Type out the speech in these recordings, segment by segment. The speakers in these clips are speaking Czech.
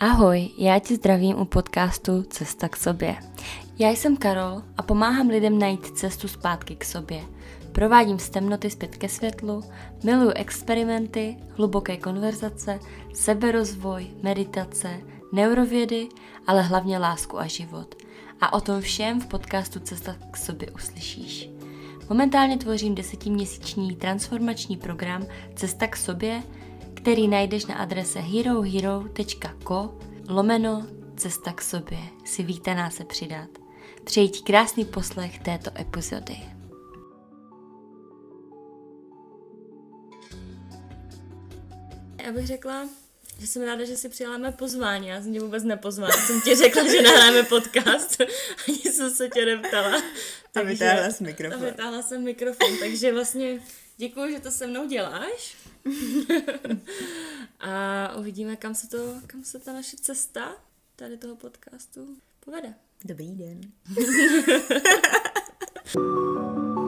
Ahoj, já tě zdravím u podcastu Cesta k sobě. Já jsem Karol a pomáhám lidem najít cestu zpátky k sobě. Provádím z temnoty zpět ke světlu, miluju experimenty, hluboké konverzace, seberozvoj, meditace, neurovědy, ale hlavně lásku a život. A o tom všem v podcastu Cesta k sobě uslyšíš. Momentálně tvořím desetiměsíční transformační program Cesta k sobě, který najdeš na adrese herohero.co lomeno cesta k sobě si vítaná se přidat. Přeji ti krásný poslech této epizody. Já bych řekla, že jsem ráda, že si přijala mé pozvání. Já jsem tě vůbec nepozvala. Jsem ti řekla, že nahráme podcast. Ani jsem se tě neptala. A vytáhla jsi mikrofon. A vytáhla jsem mikrofon, takže vlastně děkuji, že to se mnou děláš. a uvidíme, kam se, to, kam se ta naše cesta tady toho podcastu povede. Dobrý den.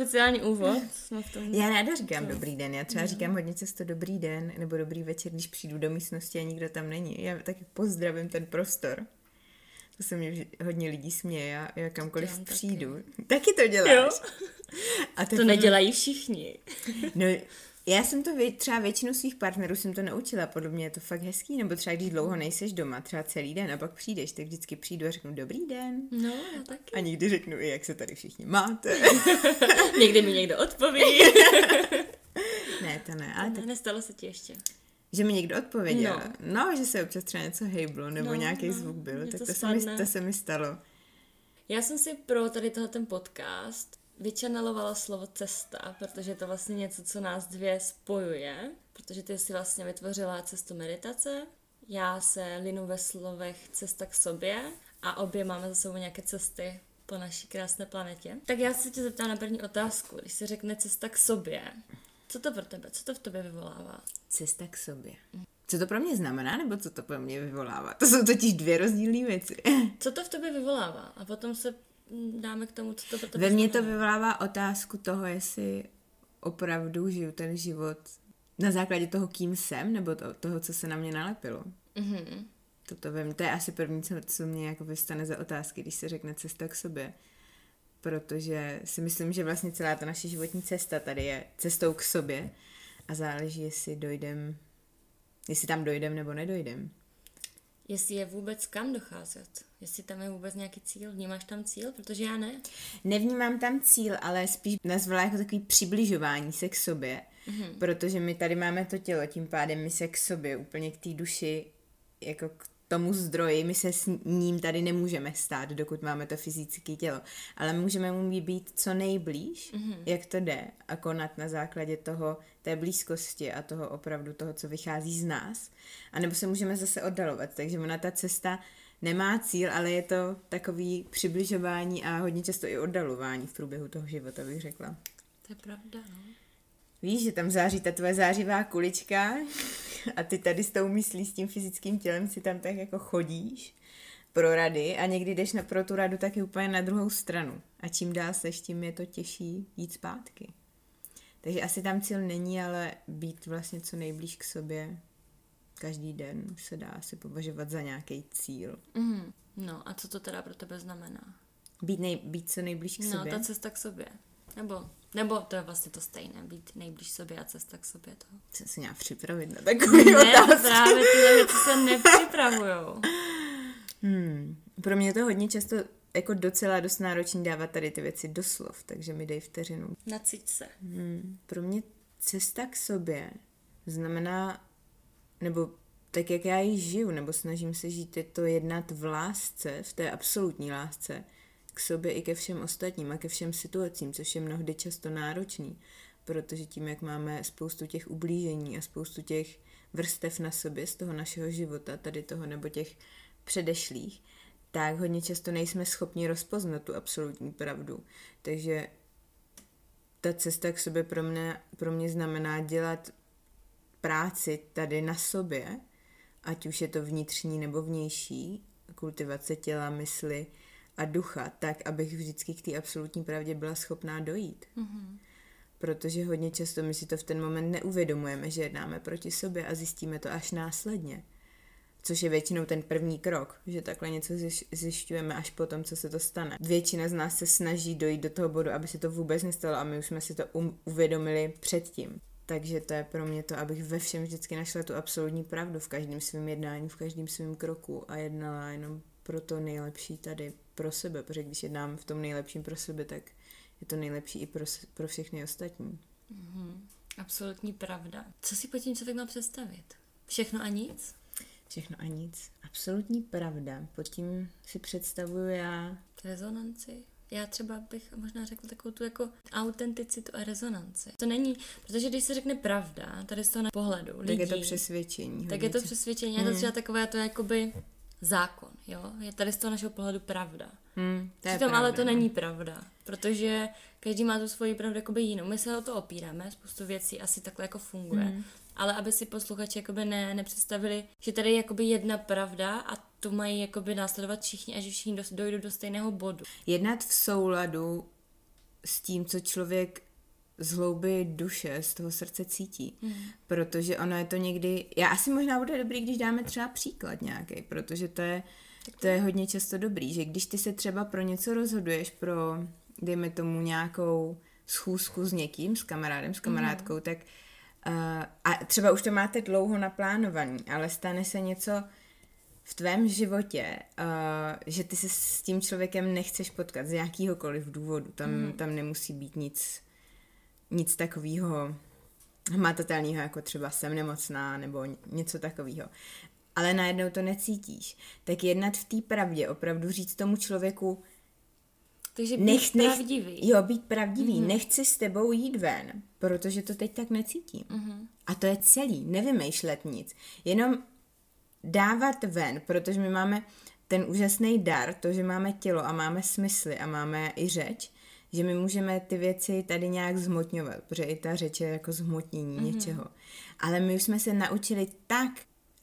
oficiální úvod. Jsme v tom... Já ráda říkám dobrý den, já třeba říkám hodně často dobrý den nebo dobrý večer, když přijdu do místnosti a nikdo tam není. Já taky pozdravím ten prostor. To se mě hodně lidí směje, já, já kamkoliv Dělám přijdu. Taky. taky to děláš. Jo. A To nedělají všichni. No, já jsem to vě, třeba většinu svých partnerů jsem to naučila, podle mě je to fakt hezký, nebo třeba když dlouho nejseš doma, třeba celý den a pak přijdeš, tak vždycky přijdu a řeknu dobrý den. No, já taky. A někdy řeknu i, jak se tady všichni máte. Někdy mi někdo odpoví. ne, to ne, ale ne, tak, nestalo se ti ještě. že mi někdo odpověděl. No. No, že se občas třeba něco hejblo, nebo No, nějaký no, zvuk byl, tak to se, mi, to se mi stalo. Já jsem si pro tady tohle ten podcast vyčanelovala slovo cesta, protože je to vlastně něco, co nás dvě spojuje, protože ty si vlastně vytvořila cestu meditace, já se linu ve slovech cesta k sobě a obě máme za sebou nějaké cesty po naší krásné planetě. Tak já se tě zeptám na první otázku. Když se řekne cesta k sobě, co to pro tebe, co to v tobě vyvolává? Cesta k sobě. Co to pro mě znamená, nebo co to pro mě vyvolává? To jsou totiž dvě rozdílné věci. Co to v tobě vyvolává? A potom se dáme k tomu, co to pro tebe Ve mně to vyvolává otázku toho, jestli opravdu žiju ten život na základě toho, kým jsem, nebo to, toho, co se na mě nalepilo. Mhm. Toto mně, to je asi první, co, co mě jako vystane za otázky, když se řekne cesta k sobě. Protože si myslím, že vlastně celá ta naše životní cesta tady je cestou k sobě a záleží, jestli dojdem, jestli tam dojdem nebo nedojdem. Jestli je vůbec kam docházet, jestli tam je vůbec nějaký cíl, vnímáš tam cíl, protože já ne. Nevnímám tam cíl, ale spíš nazvala jako takový přibližování se k sobě, mm-hmm. protože my tady máme to tělo, tím pádem my se k sobě, úplně k té duši, jako k tomu zdroji, my se s ním tady nemůžeme stát, dokud máme to fyzické tělo, ale můžeme mu být co nejblíž, mm-hmm. jak to jde, a konat na základě toho, té blízkosti a toho opravdu toho, co vychází z nás. A nebo se můžeme zase oddalovat, takže ona ta cesta nemá cíl, ale je to takový přibližování a hodně často i oddalování v průběhu toho života, bych řekla. To je pravda, no. Víš, že tam září ta tvoje zářivá kulička a ty tady s tou myslí, s tím fyzickým tělem si tam tak jako chodíš pro rady a někdy jdeš na, pro tu radu taky úplně na druhou stranu. A čím dál seš, tím je to těžší jít zpátky. Takže asi tam cíl není, ale být vlastně co nejblíž k sobě každý den se dá asi považovat za nějaký cíl. Mhm. No a co to teda pro tebe znamená? Být, nej, být co nejblíž k no, sobě. ta cesta k sobě. Nebo, nebo to je vlastně to stejné, být nejblíž sobě a cesta k sobě toho. Jsem se měla připravit na takové Ne, otázky. právě tyhle věci se nepřipravujou. Hmm. Pro mě to hodně často jako docela dost náročný dávat tady ty věci do slov, takže mi dej vteřinu. Nacít se. Hmm. Pro mě cesta k sobě znamená, nebo tak, jak já ji žiju, nebo snažím se žít, je to jednat v lásce, v té absolutní lásce, k sobě i ke všem ostatním a ke všem situacím, což je mnohdy často náročný, protože tím, jak máme spoustu těch ublížení a spoustu těch vrstev na sobě z toho našeho života, tady toho nebo těch předešlých, tak hodně často nejsme schopni rozpoznat tu absolutní pravdu. Takže ta cesta k sobě pro mě, pro mě znamená dělat práci tady na sobě ať už je to vnitřní nebo vnější, kultivace těla, mysli a ducha, tak, abych vždycky k té absolutní pravdě byla schopná dojít. Mm-hmm. Protože hodně často my si to v ten moment neuvědomujeme, že jednáme proti sobě a zjistíme to až následně. Což je většinou ten první krok, že takhle něco zjišťujeme až po tom, co se to stane. Většina z nás se snaží dojít do toho bodu, aby se to vůbec nestalo a my už jsme si to um- uvědomili předtím. Takže to je pro mě to, abych ve všem vždycky našla tu absolutní pravdu v každém svém jednání, v každém svém kroku a jednala jenom pro to nejlepší tady pro sebe, protože když jednám v tom nejlepším pro sebe, tak je to nejlepší i pro, pro všechny ostatní. Mm-hmm. Absolutní pravda. Co si po tím člověk má představit? Všechno a nic? Všechno a nic. Absolutní pravda. Pod tím si představuju já... Rezonanci? Já třeba bych možná řekla takovou tu jako autenticitu a rezonanci. To není, protože když se řekne pravda, tady z toho na pohledu lidí, tak je to přesvědčení. Tak je to přesvědčení. Hmm. A to třeba takové to jakoby zákon, jo? Je tady z toho našeho pohledu pravda. Hmm, to Přitom pravda, ale to no. není pravda, protože každý má tu svoji pravdu jakoby jinou. My se o to opíráme, spoustu věcí asi takhle jako funguje. Hmm. Ale aby si posluchači jakoby ne, nepředstavili, že tady je jakoby jedna pravda a tu mají jakoby následovat všichni a že všichni dojdou do stejného bodu. Jednat v souladu s tím, co člověk z hlouby duše, z toho srdce cítí. Mm. Protože ono je to někdy... Já asi možná bude dobrý, když dáme třeba příklad nějaký, protože to je, to je hodně často dobrý, že když ty se třeba pro něco rozhoduješ, pro, dejme tomu, nějakou schůzku s někým, s kamarádem, s kamarádkou, mm. tak uh, a třeba už to máte dlouho naplánovaný, ale stane se něco v tvém životě, uh, že ty se s tím člověkem nechceš potkat z jakýhokoliv důvodu. Tam, mm. tam nemusí být nic nic takového hmatatelného, jako třeba jsem nemocná nebo něco takového. Ale najednou to necítíš. Tak jednat v té pravdě, opravdu říct tomu člověku, takže být nech, pravdivý. Nech, jo, být pravdivý. Mm-hmm. Nechci s tebou jít ven, protože to teď tak necítím. Mm-hmm. A to je celý. Nevymýšlet nic. Jenom dávat ven, protože my máme ten úžasný dar, to, že máme tělo a máme smysly a máme i řeč, že my můžeme ty věci tady nějak zhmotňovat, protože i ta řeč je jako zhmotnění mm-hmm. něčeho. Ale my už jsme se naučili tak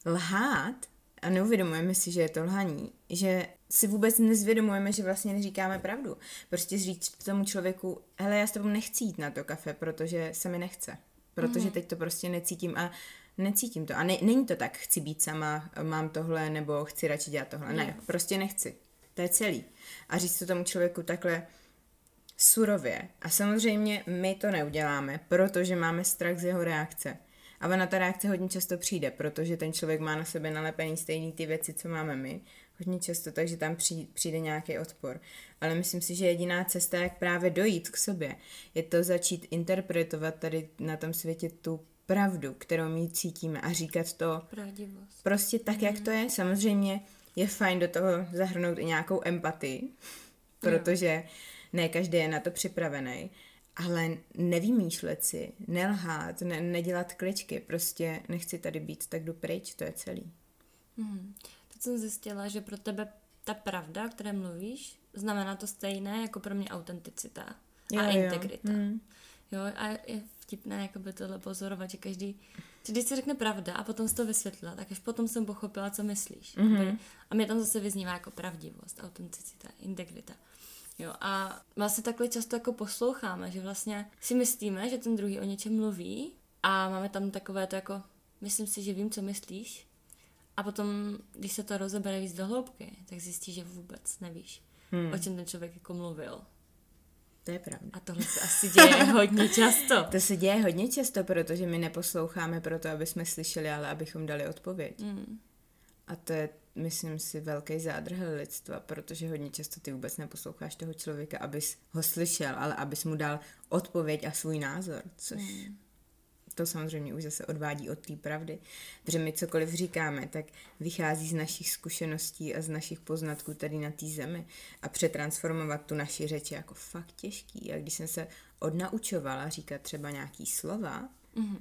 lhát a neuvědomujeme si, že je to lhaní, že si vůbec nezvědomujeme, že vlastně neříkáme pravdu. Prostě říct tomu člověku, hele, já s tebou nechci jít na to kafe, protože se mi nechce. Protože mm-hmm. teď to prostě necítím a necítím to. A ne, není to tak, chci být sama, mám tohle, nebo chci radši dělat tohle. Ne, ne prostě nechci. To je celý. A říct to tomu člověku takhle, surově. A samozřejmě my to neuděláme, protože máme strach z jeho reakce. A ona ta reakce hodně často přijde, protože ten člověk má na sebe nalepený stejný ty věci, co máme my. Hodně často, takže tam přijde nějaký odpor. Ale myslím si, že jediná cesta, jak právě dojít k sobě, je to začít interpretovat tady na tom světě tu pravdu, kterou my cítíme a říkat to Pravdivost. prostě tak, jak to je. Samozřejmě je fajn do toho zahrnout i nějakou empatii, protože ne každý je na to připravený, ale nevymýšlet si, nelhát, ne, nedělat kličky, prostě nechci tady být, tak jdu pryč, to je celý. Hmm. Jsem zjistila, že pro tebe ta pravda, o které mluvíš, znamená to stejné jako pro mě autenticita jo, a integrita. Jo. Hmm. jo, a je vtipné jakoby tohle pozorovat, že každý, že když se řekne pravda a potom si to vysvětlila, tak až potom jsem pochopila, co myslíš. Mm-hmm. A mě tam zase vyznívá jako pravdivost, autenticita, integrita. Jo, a vlastně takhle často jako posloucháme, že vlastně si myslíme, že ten druhý o něčem mluví a máme tam takové to jako, myslím si, že vím, co myslíš a potom, když se to rozebere víc do hloubky, tak zjistíš, že vůbec nevíš, hmm. o čem ten člověk jako mluvil. To je pravda. A tohle se asi děje hodně často. To se děje hodně často, protože my neposloucháme proto, aby jsme slyšeli, ale abychom dali odpověď. Hmm. A to je myslím si, velký zádrhel lidstva, protože hodně často ty vůbec neposloucháš toho člověka, abys ho slyšel, ale abys mu dal odpověď a svůj názor, což mm. To samozřejmě už zase odvádí od té pravdy. Protože my cokoliv říkáme, tak vychází z našich zkušeností a z našich poznatků tady na té zemi a přetransformovat tu naši řeč je jako fakt těžký. A když jsem se odnaučovala říkat třeba nějaký slova, mm.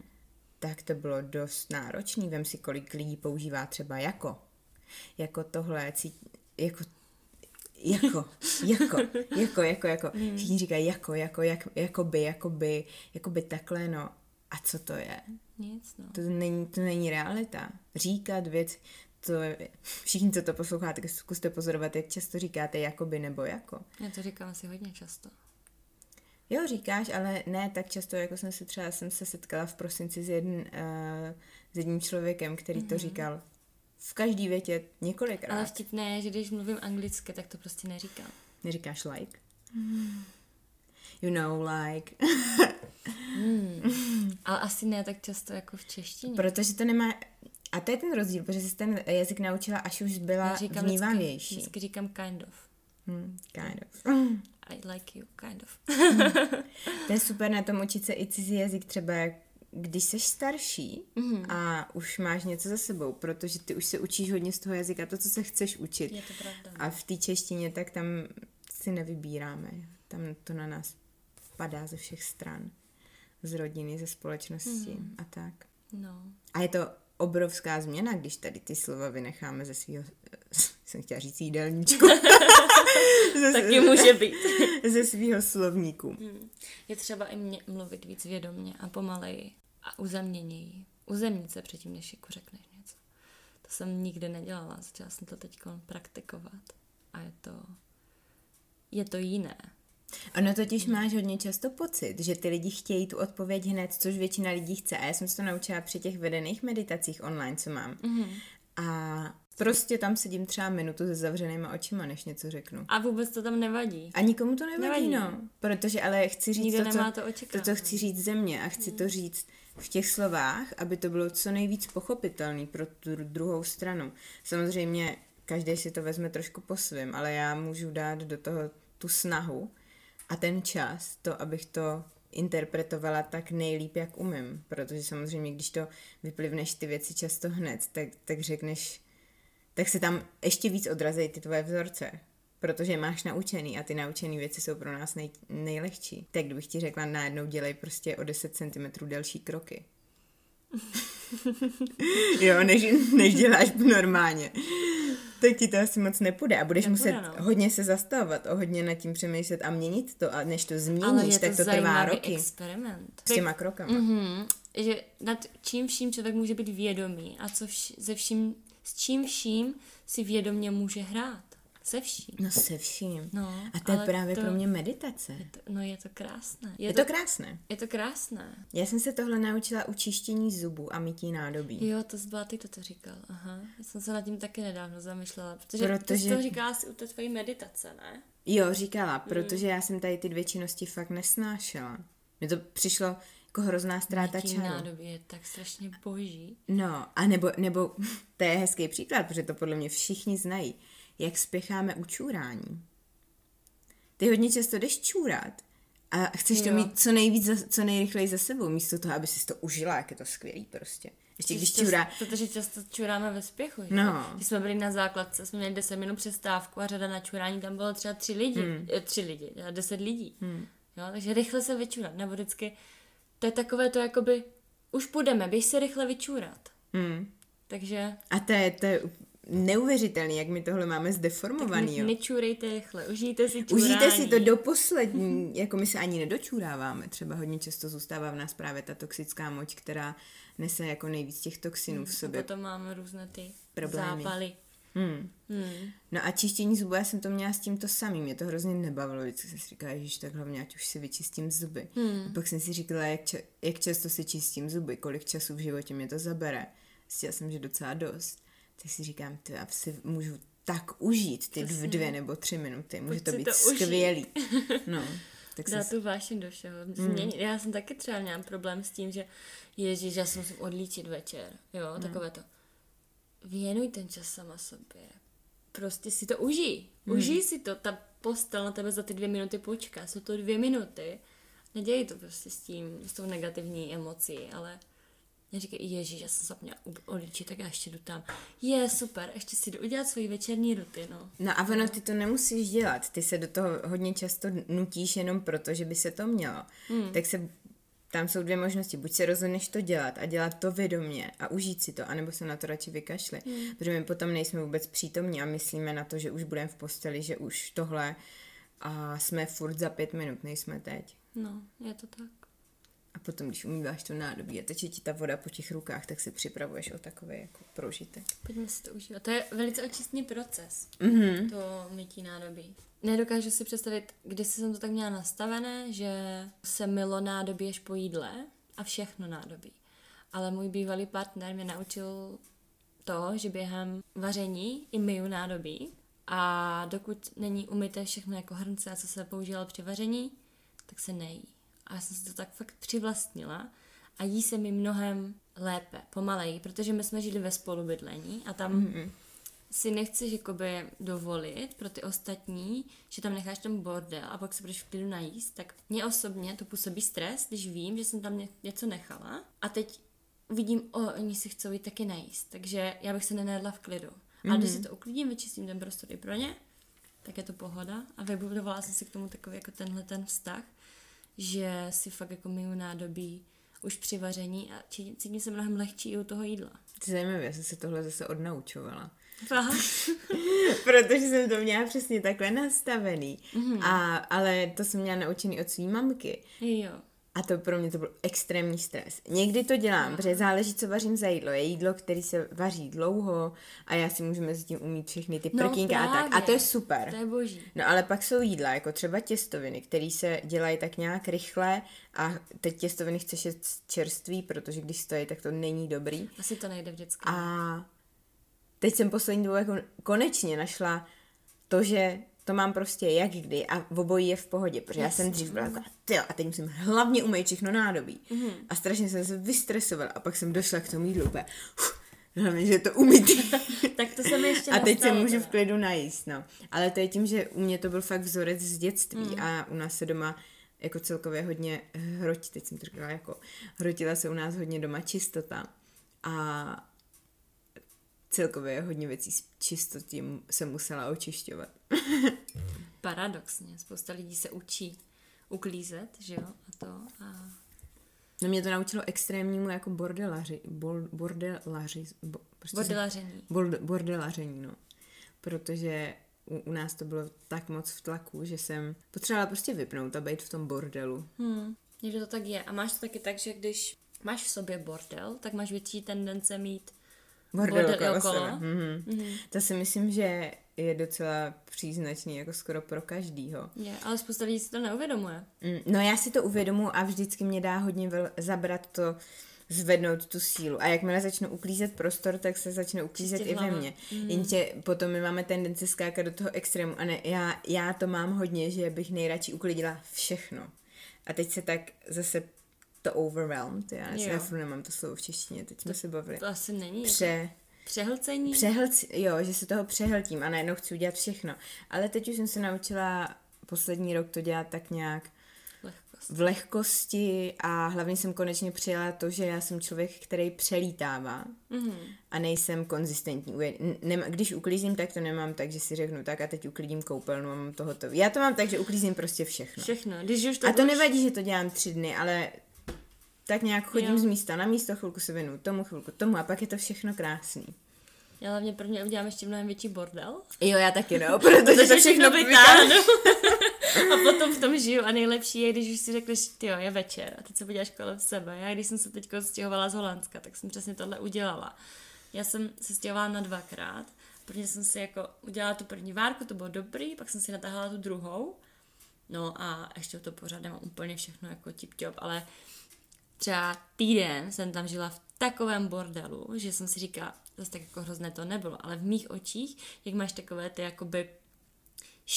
tak to bylo dost náročný. Vem si, kolik lidí používá třeba jako jako tohle, jako jako, jako, jako, jako, jako. Hmm. Všichni říkají jako, jako, jak, jako by, jako by, jako by takhle, no. A co to je? Nic, no. To není, to není realita. Říkat věc, to je, všichni, co to posloucháte, zkuste pozorovat, jak často říkáte jakoby nebo jako. Já to říkám asi hodně často. Jo, říkáš, ale ne tak často, jako jsem se třeba jsem se setkala v prosinci s, jedn, uh, s jedním člověkem, který mm-hmm. to říkal v každý větě několikrát. Ale vtipné je, že když mluvím anglicky, tak to prostě neříkám. Neříkáš like? Mm. You know, like. mm. Ale asi ne tak často jako v češtině. Protože to nemá... A to je ten rozdíl, protože jsi ten jazyk naučila, až už byla vnímavější. Vždycky, vždycky říkám kind of. Hmm, kind of. I like you, kind of. to je super na tom učit se i cizí jazyk, třeba když jsi starší mm-hmm. a už máš něco za sebou, protože ty už se učíš hodně z toho jazyka, to, co se chceš učit. Je to pravda. A v té češtině, tak tam si nevybíráme. Tam to na nás padá ze všech stran. Z rodiny, ze společnosti mm-hmm. a tak. No. A je to obrovská změna, když tady ty slova vynecháme ze svého, jsem chtěla říct jídelníčku. ze, Taky může být. ze svého slovníku. Hmm. Je třeba i mě mluvit víc vědomně a pomaleji a uzemněněji. Uzemnit se předtím, než jako řekneš něco. To jsem nikdy nedělala, začala jsem to teď praktikovat. A je to, je to jiné. Ono totiž máš hodně často pocit, že ty lidi chtějí tu odpověď hned, což většina lidí chce. A já jsem se to naučila při těch vedených meditacích online, co mám. Mm-hmm. A prostě tam sedím třeba minutu se zavřenýma očima, než něco řeknu. A vůbec to tam nevadí. A nikomu to nevadí, nevadí. no. Protože ale chci říct Nikdo to, co, to, to, co chci říct ze mě a chci mm. to říct v těch slovách, aby to bylo co nejvíc pochopitelný pro tu druhou stranu. Samozřejmě každý si to vezme trošku po svém, ale já můžu dát do toho tu snahu a ten čas, to, abych to interpretovala tak nejlíp, jak umím. Protože samozřejmě, když to vyplivneš ty věci často hned, tak, tak řekneš, tak se tam ještě víc odrazejí ty tvoje vzorce. Protože máš naučený a ty naučené věci jsou pro nás nej, nejlehčí. Tak kdybych ti řekla, najednou dělej prostě o 10 cm delší kroky. jo, než, než děláš normálně tak ti to asi moc nepůjde a budeš nepůjde, muset no. hodně se zastavovat, o hodně nad tím přemýšlet a měnit to a než to změníš, Ale je tak to, to trvá roky. experiment. S těma krokama. Mm-hmm. Že nad čím vším člověk může být vědomý a co vš- ze vším, s čím vším si vědomě může hrát. Se vším. No se vším. No, a to je právě to, pro mě meditace. Je to, no je to krásné. Je, je to, to krásné. Je to krásné. Já jsem se tohle naučila u čištění zubů a mytí nádobí. Jo, to zbyla ty, to to říkal. Aha. Já jsem se nad tím taky nedávno zamýšlela, protože, protože... ty to říkala si u té tvojí meditace, ne? Jo, říkala, hmm. protože mm. já jsem tady ty dvě činnosti fakt nesnášela. Mně to přišlo jako hrozná ztráta času. nádobí je tak strašně boží. No, a nebo, nebo to je hezký příklad, protože to podle mě všichni znají jak spěcháme u čůrání. Ty hodně často jdeš čůrat a chceš jo. to mít co nejvíc, za, co nejrychleji za sebou, místo toho, aby si to užila, jak je to skvělý prostě. Ještě když čurá... Protože často čuráme ve spěchu. Že? No. Když jsme byli na základce, jsme měli 10 minut přestávku a řada na čurání, tam bylo třeba tři lidi. Hmm. Eh, tři lidi, deset lidí. Hmm. Jo, takže rychle se vyčurat. Nebo vždycky, to je takové to jakoby, už půjdeme, běž se rychle vyčurat. Hmm. Takže... A to je, to je neuvěřitelný, jak my tohle máme zdeformovaný. Tak jo. nečůrejte rychle, užijte si čurání. Užijte si to do poslední, jako my se ani nedočuráváme. Třeba hodně často zůstává v nás právě ta toxická moč, která nese jako nejvíc těch toxinů v sobě. A potom máme různé ty problémy. zápaly. Hmm. Hmm. No a čištění zubů, já jsem to měla s tímto samým, mě to hrozně nebavilo, vždycky jsem si říkala, že tak hlavně ať už si vyčistím zuby. Hmm. A pak jsem si říkala, jak, ča- jak často si čistím zuby, kolik času v životě mě to zabere. Zjistila jsem, že docela dost tak si říkám, to já si můžu tak užít ty Přesně. dvě nebo tři minuty, může Pojď to být to skvělý. No, tak Dá tu vášeň do všeho. Mm. Já jsem taky třeba měla problém s tím, že ježíš, já se musím odlíčit večer, jo, mm. takové to. Věnuj ten čas sama sobě. Prostě si to užij. Mm. Užij si to. Ta postel na tebe za ty dvě minuty počká. Jsou to dvě minuty. Nedělej to prostě s tím, s tou negativní emocí, ale já říkám, ježíš, já jsem zapomněla odličit, tak já ještě jdu tam. Je, super, ještě si jdu udělat svoji večerní rutinu. No a ono, ty to nemusíš dělat, ty se do toho hodně často nutíš jenom proto, že by se to mělo. Hmm. Tak se tam jsou dvě možnosti. Buď se rozhodneš to dělat a dělat to vědomě a užít si to, anebo se na to radši vykašli. Hmm. Protože my potom nejsme vůbec přítomní a myslíme na to, že už budeme v posteli, že už tohle a jsme furt za pět minut, nejsme teď. No, je to tak. Potom, když umýváš to nádobí a teče ti ta voda po těch rukách, tak si připravuješ o takový jako prožitek. Pojďme si to užívat. To je velice očistný proces, Mhm. to mytí nádobí. Nedokážu si představit, kdy jsem to tak měla nastavené, že se milo nádobí až po jídle a všechno nádobí. Ale můj bývalý partner mě naučil to, že během vaření i myju nádobí a dokud není umyté všechno jako hrnce a co se používalo při vaření, tak se nejí. A já jsem si to tak fakt přivlastnila a jí se mi mnohem lépe, pomaleji, protože my jsme žili ve spolubydlení a tam mm-hmm. si nechceš jakoby dovolit pro ty ostatní, že tam necháš ten bordel a pak se budeš v klidu najíst, tak mě osobně to působí stres, když vím, že jsem tam ně- něco nechala a teď vidím, o, oni si chcou jít taky najíst, takže já bych se nenajedla v klidu. Mm-hmm. A když si to uklidím, vyčistím ten prostor i pro ně, tak je to pohoda. A vybudovala jsem si k tomu takový jako tenhle ten vztah, že si fakt jako myju nádobí už při vaření a cí- cítím se mnohem lehčí i u toho jídla. Zajímavé, já jsem se tohle zase odnaučovala. Protože jsem to měla přesně takhle nastavený. Mhm. Mm-hmm. A, ale to jsem měla naučený od své mamky. jo. A to pro mě to byl extrémní stres. Někdy to dělám, protože záleží, co vařím za jídlo. Je jídlo, který se vaří dlouho a já si můžu mezi tím umít všechny ty No prkínka a tak. A to je super. To je boží. No ale pak jsou jídla, jako třeba těstoviny, které se dělají tak nějak rychle a teď těstoviny chceš jet čerství, protože když stojí, tak to není dobrý. Asi to nejde vždycky. A teď jsem poslední dobou jako konečně našla to, že to mám prostě jak kdy a v obojí je v pohodě, protože já jsem dřív byla taková, tyjo, a teď musím hlavně umýt všechno nádobí. Mm. A strašně jsem se vystresovala a pak jsem došla k tomu jídlu úplně, hlavně, že je to umytý. tak to se mi ještě a teď se můžu v klidu najíst, no. Ale to je tím, že u mě to byl fakt vzorec z dětství mm. a u nás se doma jako celkově hodně hrotí, teď jsem to říkala jako, hrotila se u nás hodně doma čistota a celkově hodně věcí z čistotí jsem musela očišťovat. Paradoxně, spousta lidí se učí uklízet, že jo, a to a No mě to naučilo extrémnímu jako bordelaři, bol, bordelaři, bo, prostě bordelaření. Bord, bordelaření, no. Protože u, u nás to bylo tak moc v tlaku, že jsem potřebovala prostě vypnout a být v tom bordelu. Hmm, někdo to tak je. A máš to taky tak, že když máš v sobě bordel, tak máš větší tendence mít Bordel, Bordel okolo okolo. sebe. Mhm. Mhm. To si myslím, že je docela příznačný jako skoro pro každýho. Je, ale spousta lidí si to neuvědomuje. Mm, No já si to uvědomuji a vždycky mě dá hodně vel, zabrat to zvednout tu sílu. A jakmile začnu uklízet prostor, tak se začne uklízet Čistit i ve mně. Mm. Jenže potom my máme tendenci skákat do toho extrému. A ne, já, já to mám hodně, že bych nejradši uklidila všechno. A teď se tak zase to overwhelmed, já, Jo. já furt nemám to slovo v češtině, teď jsme se bavili. To asi není. jako Pře, Přehlcení? přehlc, jo, že se toho přehltím a najednou chci udělat všechno. Ale teď už jsem se naučila poslední rok to dělat tak nějak Lehkost. v lehkosti a hlavně jsem konečně přijala to, že já jsem člověk, který přelítává Mhm. a nejsem konzistentní. Když uklízím, tak to nemám tak, že si řeknu tak a teď uklidím koupelnu a mám to hotové. Já to mám tak, že uklízím prostě všechno. Všechno. Když už to A to už... nevadí, že to dělám tři dny, ale tak nějak chodím Jo. z místa na místo, chvilku se věnu tomu, chvilku tomu a pak je to všechno krásný. Já hlavně prvně udělám ještě mnohem větší bordel. Jo, já taky no, protože to všechno vytáhnu. a potom v tom žiju a nejlepší je, když už si řekneš, ty jo, je večer a teď se podíváš kolem sebe. Já když jsem se teď stěhovala z Holandska, tak jsem přesně tohle udělala. Já jsem se stěhovala na dvakrát. Prvně jsem si jako udělala tu první várku, to bylo dobrý, pak jsem si natáhala tu druhou. No a ještě to pořád nemám úplně všechno jako tip-top, ale třeba týden jsem tam žila v takovém bordelu, že jsem si říkala, zase tak jako hrozné to nebylo, ale v mých očích, jak máš takové ty jakoby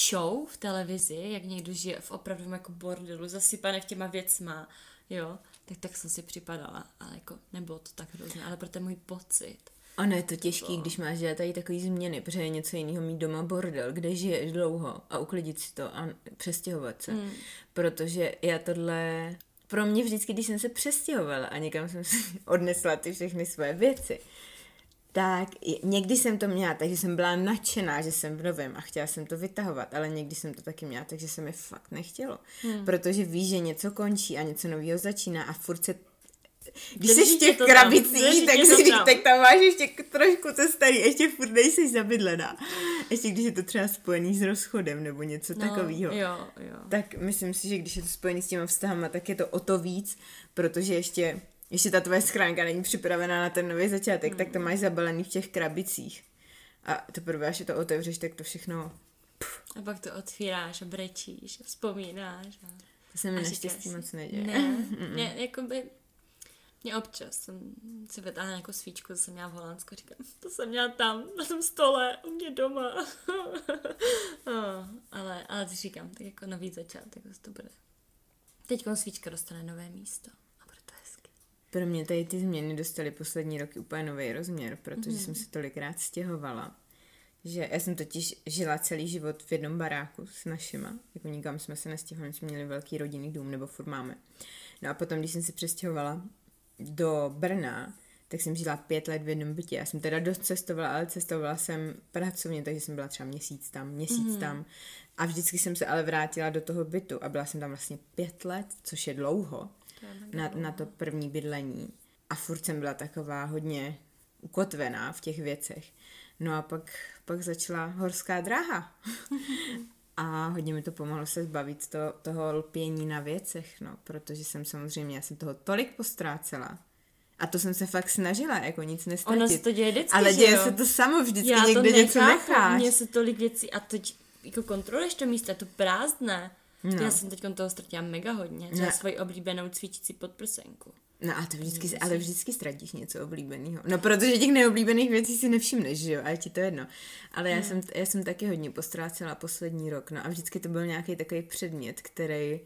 show v televizi, jak někdo žije v opravdu jako bordelu, zasypané v těma věcma, jo, tak tak jsem si připadala, ale jako nebylo to tak hrozné, ale pro ten můj pocit. Ono je to těžký, když máš dělat tady takový změny, protože je něco jiného mít doma bordel, kde žiješ dlouho a uklidit si to a přestěhovat se. Mm. Protože já tohle... Pro mě vždycky, když jsem se přestěhovala a někam jsem si odnesla ty všechny svoje věci, tak někdy jsem to měla, takže jsem byla nadšená, že jsem v novém a chtěla jsem to vytahovat, ale někdy jsem to taky měla, takže se mi fakt nechtělo. Hmm. Protože víš, že něco končí a něco nového začíná a furt se když jsi v těch krabicích, tak, si, tak tam máš ještě trošku to starý, ještě furt nejsi zabydlená. Ještě když je to třeba spojený s rozchodem nebo něco no, takového. Jo, jo. Tak myslím si, že když je to spojený s těma vztahama, tak je to o to víc, protože ještě, ještě ta tvoje schránka není připravená na ten nový začátek, mm. tak to máš zabalený v těch krabicích. A teprve, až to otevřeš, tak to všechno... Pff. A pak to otvíráš a brečíš a vzpomínáš. A... To se mi naštěstí moc neděje. Ne, ne, jakoby mě občas jsem si vytáhla nějakou svíčku, to jsem měla v Holandsku, říkám, to jsem měla tam, na tom stole, u mě doma. no, ale, ale ty říkám, tak jako nový začátek, to bude. Teď svíčka dostane nové místo a bude to hezky. Pro mě tady ty změny dostaly poslední roky úplně nový rozměr, protože mm. jsem se tolikrát stěhovala že já jsem totiž žila celý život v jednom baráku s našima, jako nikam jsme se nestěhovali, jsme měli velký rodinný dům, nebo furt máme. No a potom, když jsem se přestěhovala do Brna, tak jsem žila pět let v jednom bytě. Já jsem teda dost cestovala, ale cestovala jsem pracovně, takže jsem byla třeba měsíc tam, měsíc mm-hmm. tam. A vždycky jsem se ale vrátila do toho bytu a byla jsem tam vlastně pět let, což je dlouho, to je na, na to první bydlení. A furt jsem byla taková hodně ukotvená v těch věcech. No a pak, pak začala horská dráha. a hodně mi to pomohlo se zbavit to, toho lpění na věcech, no, protože jsem samozřejmě, já jsem toho tolik postrácela. A to jsem se fakt snažila, jako nic nestratit. Ono se to děje vždycky, Ale děje jo? se to samo vždycky, já někde něco necháš. Mně se tolik věcí a teď jako kontroluješ to místo, to prázdné. No. Já jsem teď toho ztratila mega hodně. Třeba no. svoji oblíbenou cvičící podprsenku. No a to vždycky, ale vždycky ztratíš něco oblíbeného. No protože těch neoblíbených věcí si nevšimneš, že jo, a je ti to jedno. Ale já, mm. jsem, já jsem taky hodně postrácela poslední rok, no a vždycky to byl nějaký takový předmět, který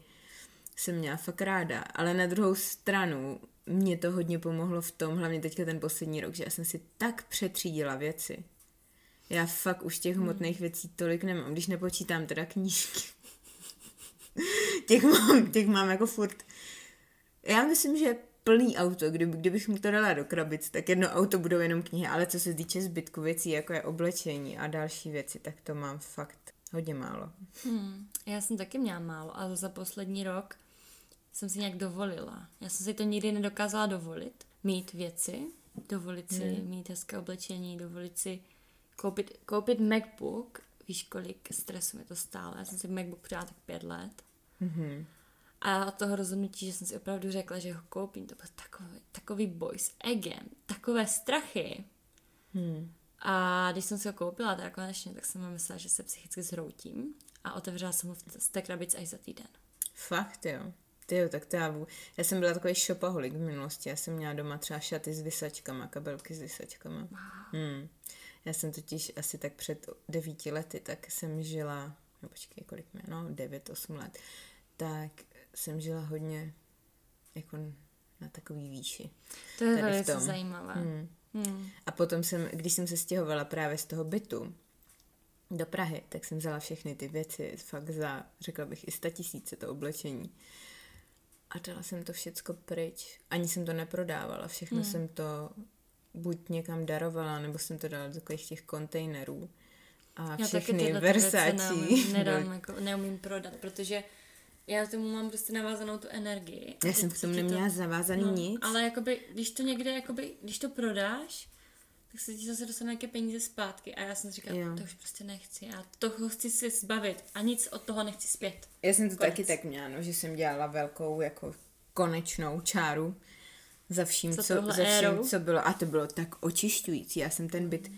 jsem měla fakt ráda. Ale na druhou stranu mě to hodně pomohlo v tom, hlavně teďka ten poslední rok, že já jsem si tak přetřídila věci. Já fakt už těch hmm. hmotných věcí tolik nemám, když nepočítám teda knížky. těch, mám, těch mám jako furt. Já myslím, že plný auto, kdyby, kdybych mu to dala do krabic, tak jedno auto budou jenom knihy, ale co se týče zbytku věcí, jako je oblečení a další věci, tak to mám fakt hodně málo. Hmm, já jsem taky měla málo, ale za poslední rok jsem si nějak dovolila. Já jsem si to nikdy nedokázala dovolit. Mít věci, dovolit si hmm. mít hezké oblečení, dovolit si koupit, koupit MacBook. Víš, kolik stresu mi to stále. Já jsem si MacBook přijala tak pět let. hmm a toho rozhodnutí, že jsem si opravdu řekla, že ho koupím, to byl takový, takový boj s egem, takové strachy. Hmm. A když jsem si ho koupila tak konečně, tak jsem myslela, že se psychicky zhroutím a otevřela jsem ho z té krabice až za týden. Fakt, jo. Ty jo, tak to já, já jsem byla takový šopaholik v minulosti. Já jsem měla doma třeba šaty s vysačkama, kabelky s vysačkama. Wow. Hmm. Já jsem totiž asi tak před devíti lety, tak jsem žila, no počkej, kolik mě, no, devět, osm let, tak jsem žila hodně jako na takový výši. To je velice zajímavé. Hmm. Hmm. A potom jsem, když jsem se stěhovala právě z toho bytu do Prahy, tak jsem vzala všechny ty věci, fakt za, řekla bych, i tisíce to oblečení. A dala jsem to všecko pryč. Ani jsem to neprodávala, všechno hmm. jsem to buď někam darovala, nebo jsem to dala do takových těch kontejnerů. A Já všechny Versace. Neumím, nedám, jako, neumím prodat, protože já tomu mám prostě navázanou tu energii. Já jsem v tom neměla to, zavázaný no, nic. Ale jakoby, když to někde, jakoby, když to prodáš, tak se ti zase dostane nějaké peníze zpátky. A já jsem si říkala, jo. to už prostě nechci. Já toho chci si zbavit a nic od toho nechci zpět. Já jsem to Konec. taky tak měla, no, že jsem dělala velkou jako konečnou čáru za vším, co, co, za vším, co bylo. A to bylo tak očišťující. Já jsem ten byt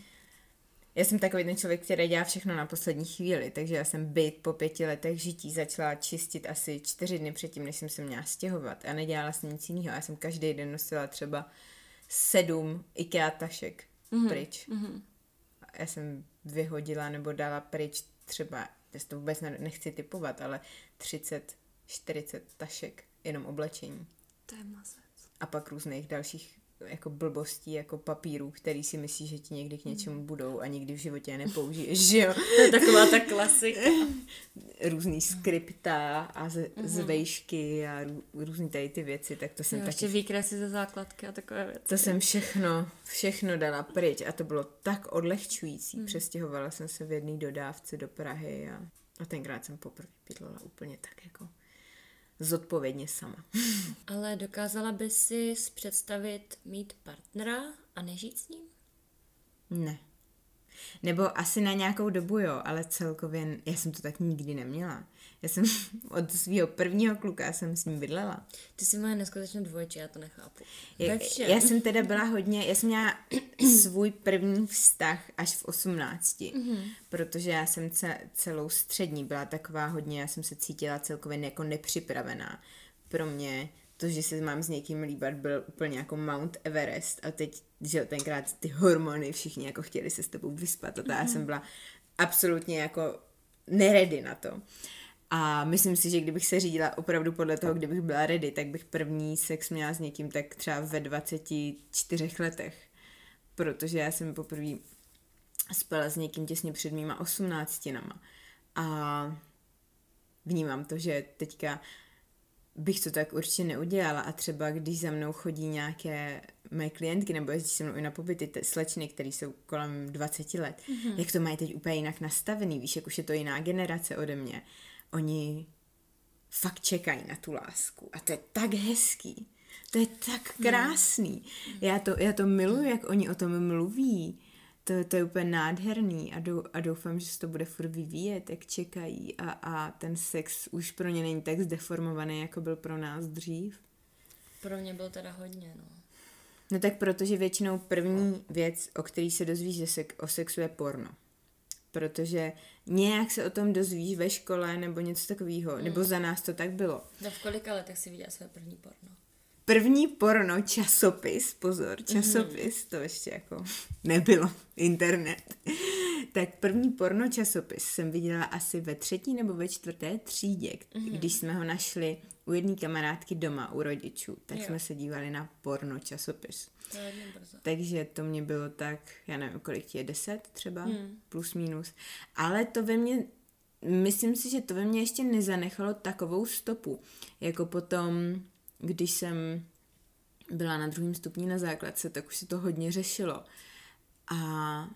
já jsem takový ten člověk, který dělá všechno na poslední chvíli, takže já jsem byt po pěti letech žití začala čistit asi čtyři dny předtím, než jsem se měla stěhovat a nedělala jsem nic jiného. Já jsem každý den nosila třeba sedm IKEA tašek mm-hmm. pryč. Mm-hmm. Já jsem vyhodila nebo dala pryč třeba, já to vůbec nechci typovat, ale 30, 40 tašek jenom oblečení. To je mazec. A pak různých dalších jako blbostí, jako papíru, který si myslíš, že ti někdy k něčemu budou a nikdy v životě je nepoužiješ, že jo? To je taková ta klasika. Různý skripta a z, mm-hmm. zvejšky a rů, různý tady ty věci, tak to jsem jo, taky... Ještě výkresy ze základky a takové věci. To jsem všechno, všechno dala pryč a to bylo tak odlehčující. Mm. Přestěhovala jsem se v jedné dodávce do Prahy a, a tenkrát jsem poprvé bydlela úplně tak jako zodpovědně sama. Ale dokázala by si představit mít partnera a nežít s ním? Ne. Nebo asi na nějakou dobu jo, ale celkově já jsem to tak nikdy neměla. Já jsem od svého prvního kluka jsem s ním bydlela. Ty jsi moje neskutečně dvojče, já to nechápu. Já, já jsem teda byla hodně, já jsem měla svůj první vztah až v 18, mm-hmm. protože já jsem celou střední byla taková hodně, já jsem se cítila celkově jako nepřipravená. Pro mě to, že se mám s někým líbat, byl úplně jako Mount Everest a teď, že tenkrát ty hormony všichni jako chtěli se s tebou vyspat a to mm-hmm. já jsem mhm. byla absolutně jako neready na to. A myslím si, že kdybych se řídila opravdu podle toho, kdybych byla ready, tak bych první sex měla s někým tak třeba ve 24 letech. Protože já jsem poprvé spala s někým těsně před mýma osmnáctinama. A vnímám to, že teďka bych to tak určitě neudělala a třeba když za mnou chodí nějaké mé klientky nebo jezdí se mnou i na pobyty ty slečny, které jsou kolem 20 let, mm-hmm. jak to mají teď úplně jinak nastavený, víš, jak už je to jiná generace ode mě. Oni fakt čekají na tu lásku a to je tak hezký. To je tak mhm. krásný. Já to, já to miluji, jak oni o tom mluví to, to je úplně nádherný a, dou, a doufám, že se to bude furt vyvíjet, jak čekají a, a ten sex už pro ně není tak zdeformovaný, jako byl pro nás dřív. Pro mě byl teda hodně, no. No tak protože většinou první věc, o který se dozvíš že se, o sexu je porno. Protože nějak se o tom dozvíš ve škole nebo něco takového, mm. nebo za nás to tak bylo. No v kolika letech si viděla své první porno? první porno časopis, pozor, mhm. časopis, mm-hmm. to ještě jako nebylo, internet. tak první porno časopis jsem viděla asi ve třetí nebo ve čtvrté třídě, mm-hmm. když jsme ho našli u jedné kamarádky doma, u rodičů, tak jo. jsme se dívali na porno časopis. To je. Takže to mě bylo tak, já nevím, kolik ti je, deset třeba, mm. plus minus. Ale to ve mně, myslím si, že to ve mně ještě nezanechalo takovou stopu, jako potom když jsem byla na druhém stupni na základce, tak už se to hodně řešilo. A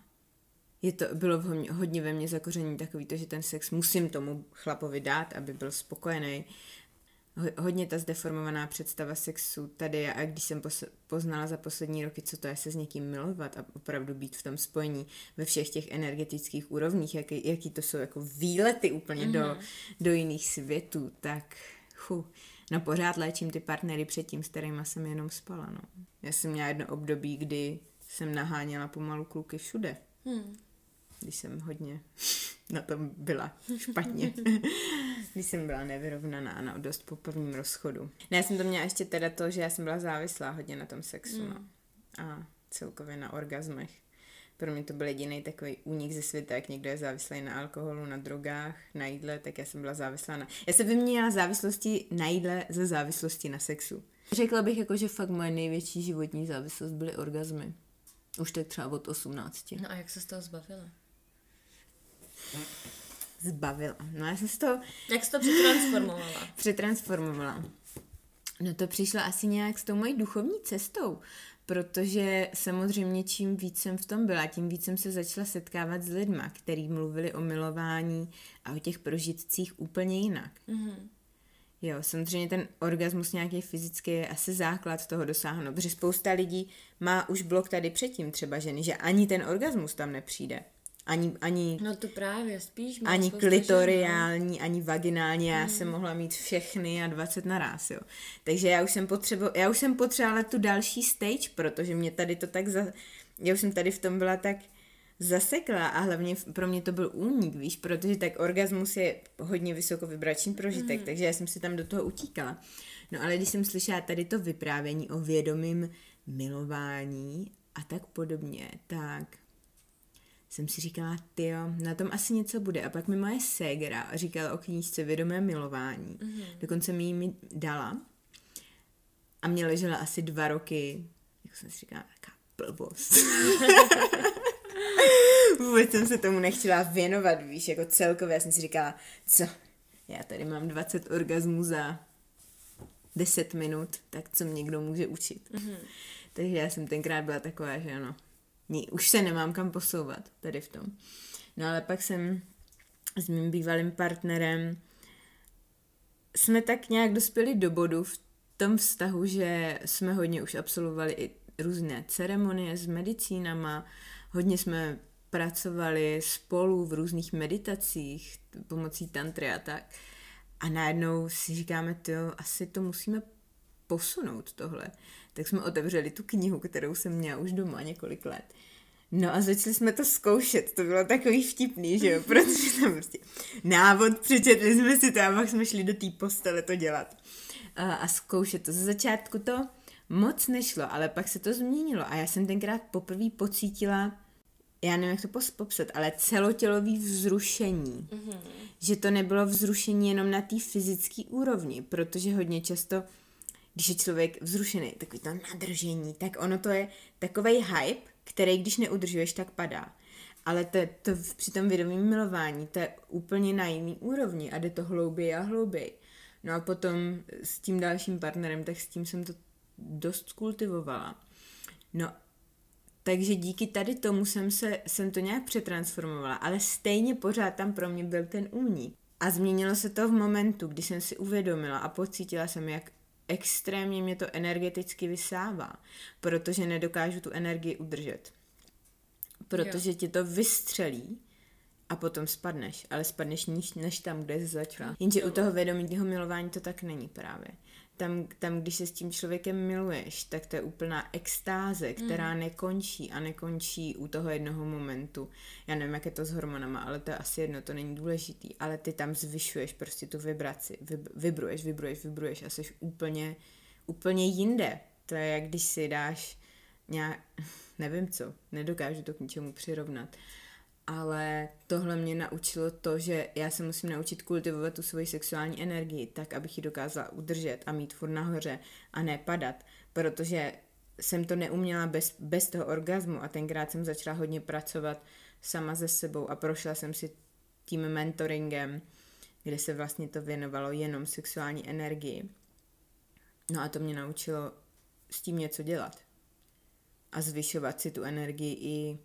je to, bylo hodně, hodně ve mně zakoření takový to, že ten sex musím tomu chlapovi dát, aby byl spokojený. Hodně ta zdeformovaná představa sexu tady a když jsem poznala za poslední roky, co to je se s někým milovat a opravdu být v tom spojení ve všech těch energetických úrovních, jaký, jaký to jsou jako výlety úplně mm-hmm. do, mhm. do jiných světů, tak chu, No pořád léčím ty partnery předtím, s kterými jsem jenom spala, no. Já jsem měla jedno období, kdy jsem naháněla pomalu kluky všude. Hmm. Když jsem hodně na tom byla špatně. když jsem byla nevyrovnaná, no, dost po prvním rozchodu. Ne, já jsem to měla ještě teda to, že já jsem byla závislá hodně na tom sexu, hmm. no. A celkově na orgazmech pro mě to byl jediný takový únik ze světa, jak někdo je závislý na alkoholu, na drogách, na jídle, tak já jsem byla závislá na... Já jsem vyměnila závislosti na jídle ze závislosti na sexu. Řekla bych jako, že fakt moje největší životní závislost byly orgazmy. Už tak třeba od 18. No a jak se z toho zbavila? Zbavila. No já jsem z toho... Jak jsi to přetransformovala? přetransformovala. No to přišlo asi nějak s tou mojí duchovní cestou, protože samozřejmě čím víc jsem v tom byla, tím víc jsem se začala setkávat s lidma, který mluvili o milování a o těch prožitcích úplně jinak. Mm-hmm. Jo, samozřejmě ten orgasmus nějaký fyzický je asi základ toho dosáhnout, protože spousta lidí má už blok tady předtím třeba ženy, že ani ten orgasmus tam nepřijde. Ani, ani, no to právě, spíš ani klitoriální, žen, ani vaginální, já hmm. jsem mohla mít všechny a 20 naraz, jo. Takže já už jsem potřebo, já už jsem potřebovala tu další stage, protože mě tady to tak za, já už jsem tady v tom byla tak zasekla a hlavně pro mě to byl únik, víš, protože tak orgasmus je hodně vysokovibrační prožitek, hmm. takže já jsem si tam do toho utíkala. No ale když jsem slyšela tady to vyprávění o vědomím milování a tak podobně, tak jsem si říkala, ty na tom asi něco bude. A pak mi moje ségra říkala o knížce Vědomé milování. Mm-hmm. Dokonce mi ji mi dala. A mě ležela asi dva roky, jak jsem si říkala, taká blbost. Vůbec jsem se tomu nechtěla věnovat, víš, jako celkově. Já jsem si říkala, co, já tady mám 20 orgasmů za 10 minut, tak co mě někdo může učit. Mm-hmm. Takže já jsem tenkrát byla taková, že ano, už se nemám kam posouvat tady v tom. No ale pak jsem s mým bývalým partnerem jsme tak nějak dospěli do bodu v tom vztahu, že jsme hodně už absolvovali i různé ceremonie s medicínama, hodně jsme pracovali spolu v různých meditacích pomocí tantry a tak. A najednou si říkáme, ty asi to musíme posunout tohle. Tak jsme otevřeli tu knihu, kterou jsem měla už doma několik let. No a začali jsme to zkoušet, to bylo takový vtipný, že jo, protože tam prostě návod, přečetli jsme si to a pak jsme šli do té postele to dělat a, a zkoušet to. Ze začátku to moc nešlo, ale pak se to změnilo a já jsem tenkrát poprvé pocítila, já nevím, jak to popsat, ale celotělový vzrušení. Mm-hmm. Že to nebylo vzrušení jenom na té fyzické úrovni, protože hodně často, když je člověk vzrušený, takový to nadržení, tak ono to je takový hype, který když neudržuješ, tak padá. Ale to, to při tom vědomém milování, to je úplně na jiný úrovni a jde to hlouběji a hlouběji. No a potom s tím dalším partnerem, tak s tím jsem to dost kultivovala. No, takže díky tady tomu jsem, se, jsem to nějak přetransformovala, ale stejně pořád tam pro mě byl ten únik. A změnilo se to v momentu, kdy jsem si uvědomila a pocítila jsem, jak extrémně mě to energeticky vysává, protože nedokážu tu energii udržet. Protože jo. ti to vystřelí a potom spadneš, ale spadneš níž než tam, kde jsi začala. Jenže u toho vědomího milování to tak není právě. Tam, tam, když se s tím člověkem miluješ, tak to je úplná extáze, která mm. nekončí a nekončí u toho jednoho momentu. Já nevím, jak je to s hormonama, ale to je asi jedno, to není důležitý. Ale ty tam zvyšuješ prostě tu vibraci. Vib, vibruješ, vibruješ, vibruješ a jsi úplně, úplně jinde. To je jak když si dáš nějak, nevím co, nedokážu to k ničemu přirovnat ale tohle mě naučilo to, že já se musím naučit kultivovat tu svoji sexuální energii tak, abych ji dokázala udržet a mít furt nahoře a ne padat, protože jsem to neuměla bez, bez toho orgazmu a tenkrát jsem začala hodně pracovat sama se sebou a prošla jsem si tím mentoringem, kde se vlastně to věnovalo jenom sexuální energii. No a to mě naučilo s tím něco dělat a zvyšovat si tu energii i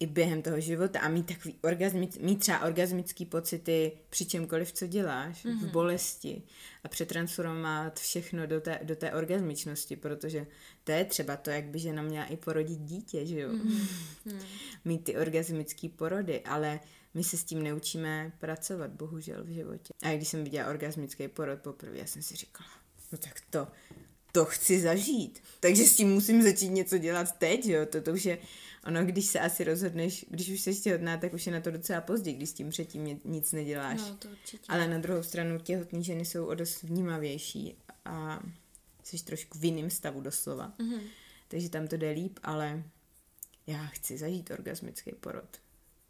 i během toho života a mít takový orgasmic, mít třeba orgasmický pocity při čemkoliv, co děláš, mm-hmm. v mhm. bolesti a přetransformovat všechno do té, do té orgasmičnosti, protože to je třeba to, jak by žena měla i porodit dítě, že jo? Mm-hmm. mít ty orgasmické porody, ale my se s tím neučíme pracovat, bohužel, v životě. A když jsem viděla orgasmický porod poprvé, já jsem si říkala, no tak to, to chci zažít. Takže s tím musím začít něco dělat teď, jo? To, to už je ono, když se asi rozhodneš, když už jsi těhotná, tak už je na to docela pozdě, když s tím předtím nic neděláš. No, to určitě. Ale na druhou stranu těhotné ženy jsou o dost vnímavější a jsi trošku v jiném stavu doslova. Mm-hmm. Takže tam to jde líp, ale já chci zažít orgasmický porod.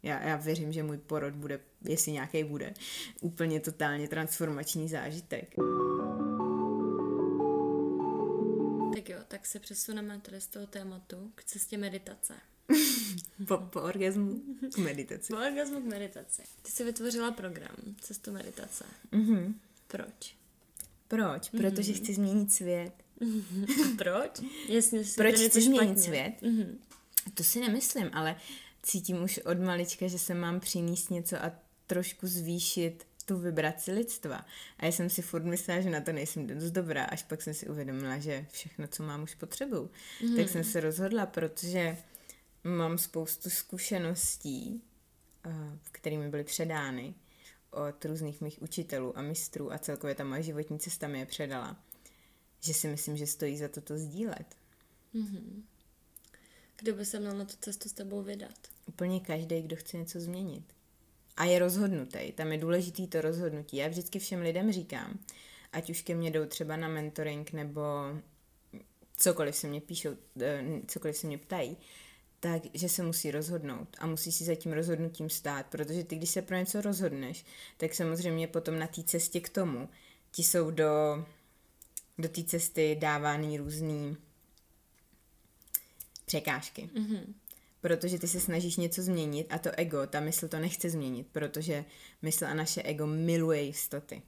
Já, já věřím, že můj porod bude, jestli nějaký bude, úplně totálně transformační zážitek. Tak jo, tak se přesuneme tady z toho tématu k cestě meditace. po, po orgasmu k meditaci. Po orgasmu k meditaci. Ty jsi vytvořila program Cestu meditace. Mm-hmm. Proč? Proč? Mm-hmm. Protože chci změnit svět. A proč? Jasně, Proč chci změnit svět? Mm-hmm. To si nemyslím, ale cítím už od malička, že se mám přinést něco a trošku zvýšit tu vibraci lidstva. A já jsem si furt myslela, že na to nejsem dost dobrá, až pak jsem si uvědomila, že všechno, co mám, už potřebuju. Mm. Tak jsem se rozhodla, protože mám spoustu zkušeností, eh, které mi byly předány od různých mých učitelů a mistrů a celkově ta moje životní cesta mi je předala, že si myslím, že stojí za to to sdílet. Mm-hmm. Kdo by se měl na tu cestu s tebou vydat? Úplně každý, kdo chce něco změnit. A je rozhodnutý. Tam je důležitý to rozhodnutí. Já vždycky všem lidem říkám, ať už ke mně jdou třeba na mentoring nebo cokoliv se mě píšou, eh, cokoliv se mě ptají, takže se musí rozhodnout a musí si za tím rozhodnutím stát, protože ty, když se pro něco rozhodneš, tak samozřejmě potom na té cestě k tomu ti jsou do, do té cesty dávány různé překážky. Mm-hmm. Protože ty se snažíš něco změnit a to ego, ta mysl to nechce změnit, protože mysl a naše ego miluje jistoty.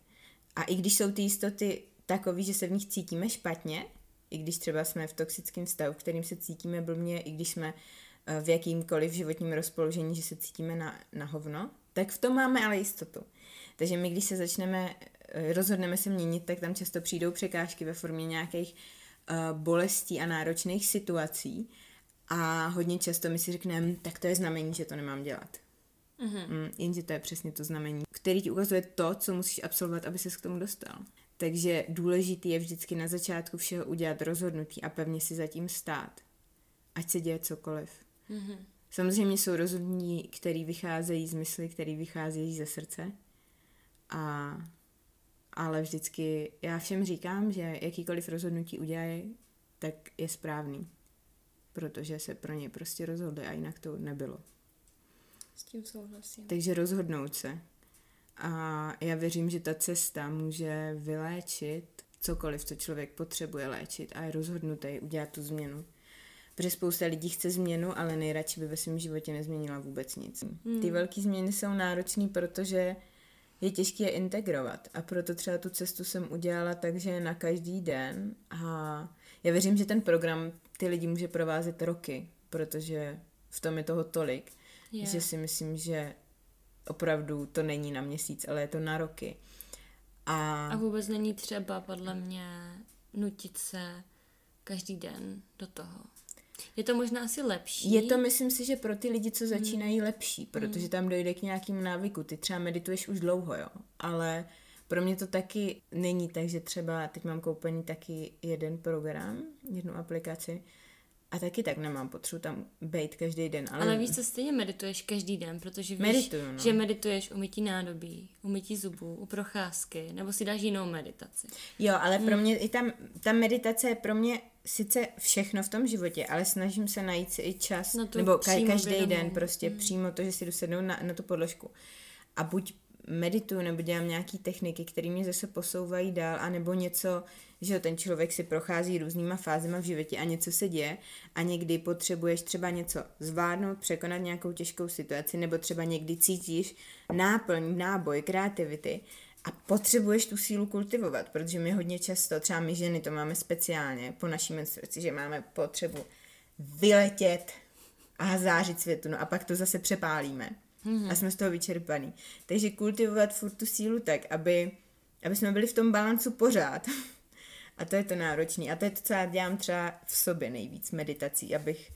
A i když jsou ty jistoty takový, že se v nich cítíme špatně, i když třeba jsme v toxickém stavu, v kterým se cítíme blbně, i když jsme Eh, v jakýmkoliv životním rozpoložení, že se cítíme na, na hovno, tak v tom máme ale jistotu. Takže my, když se začneme, eh, rozhodneme se měnit, tak tam často přijdou překážky ve formě nějakých uh, bolestí a náročných situací a hodně často my si řekneme, tak to je znamení, že to nemám dělat. Mm-hmm. Mm, jenže to je přesně to znamení, který ti ukazuje to, co musíš absolvovat, aby ses k tomu dostal. Takže důležitý je vždycky na začátku všeho udělat rozhodnutí a pevně si zatím stát. Ať se děje cokoliv. Mm-hmm. Samozřejmě jsou rozhodnutí, které vycházejí z mysli, které vycházejí ze srdce. A, ale vždycky já všem říkám, že jakýkoliv rozhodnutí udělají, tak je správný. Protože se pro ně prostě rozhodli a jinak to nebylo. S tím souhlasím. Takže rozhodnout se. A já věřím, že ta cesta může vyléčit cokoliv, co člověk potřebuje léčit a je rozhodnutý udělat tu změnu. Protože spousta lidí chce změnu, ale nejradši by ve svém životě nezměnila vůbec nic. Hmm. Ty velké změny jsou náročné, protože je těžké je integrovat. A proto třeba tu cestu jsem udělala takže na každý den. A já věřím, že ten program ty lidi může provázet roky, protože v tom je toho tolik, yeah. že si myslím, že opravdu to není na měsíc, ale je to na roky. A, a vůbec není třeba podle mě nutit se každý den do toho. Je to možná asi lepší. Je to, myslím si, že pro ty lidi, co začínají, hmm. lepší, protože hmm. tam dojde k nějakému návyku. Ty třeba medituješ už dlouho, jo, ale pro mě to taky není tak, že třeba teď mám koupený taky jeden program, jednu aplikaci, a taky tak nemám potřebu tam být každý den. Ale, ale víš, co stejně medituješ každý den, protože víš, Medituju, no. že medituješ u mytí nádobí, u mytí zubů, u procházky, nebo si dáš jinou meditaci. Jo, ale hmm. pro mě i tam, ta meditace je pro mě sice všechno v tom životě, ale snažím se najít si i čas, nebo ka- každý den prostě hmm. přímo to, že si jdu sednout na, na tu podložku. A buď medituju nebo dělám nějaký techniky, které mě zase posouvají dál, anebo něco, že ten člověk si prochází různýma fázema v životě a něco se děje a někdy potřebuješ třeba něco zvládnout, překonat nějakou těžkou situaci, nebo třeba někdy cítíš náplň, náboj, kreativity a potřebuješ tu sílu kultivovat, protože my hodně často, třeba my ženy to máme speciálně po naší menstruaci, že máme potřebu vyletět a zářit světu, no a pak to zase přepálíme mm-hmm. a jsme z toho vyčerpaný. Takže kultivovat furt tu sílu tak, aby, aby jsme byli v tom balancu pořád. a to je to náročné. A to je to, co já dělám třeba v sobě nejvíc meditací, abych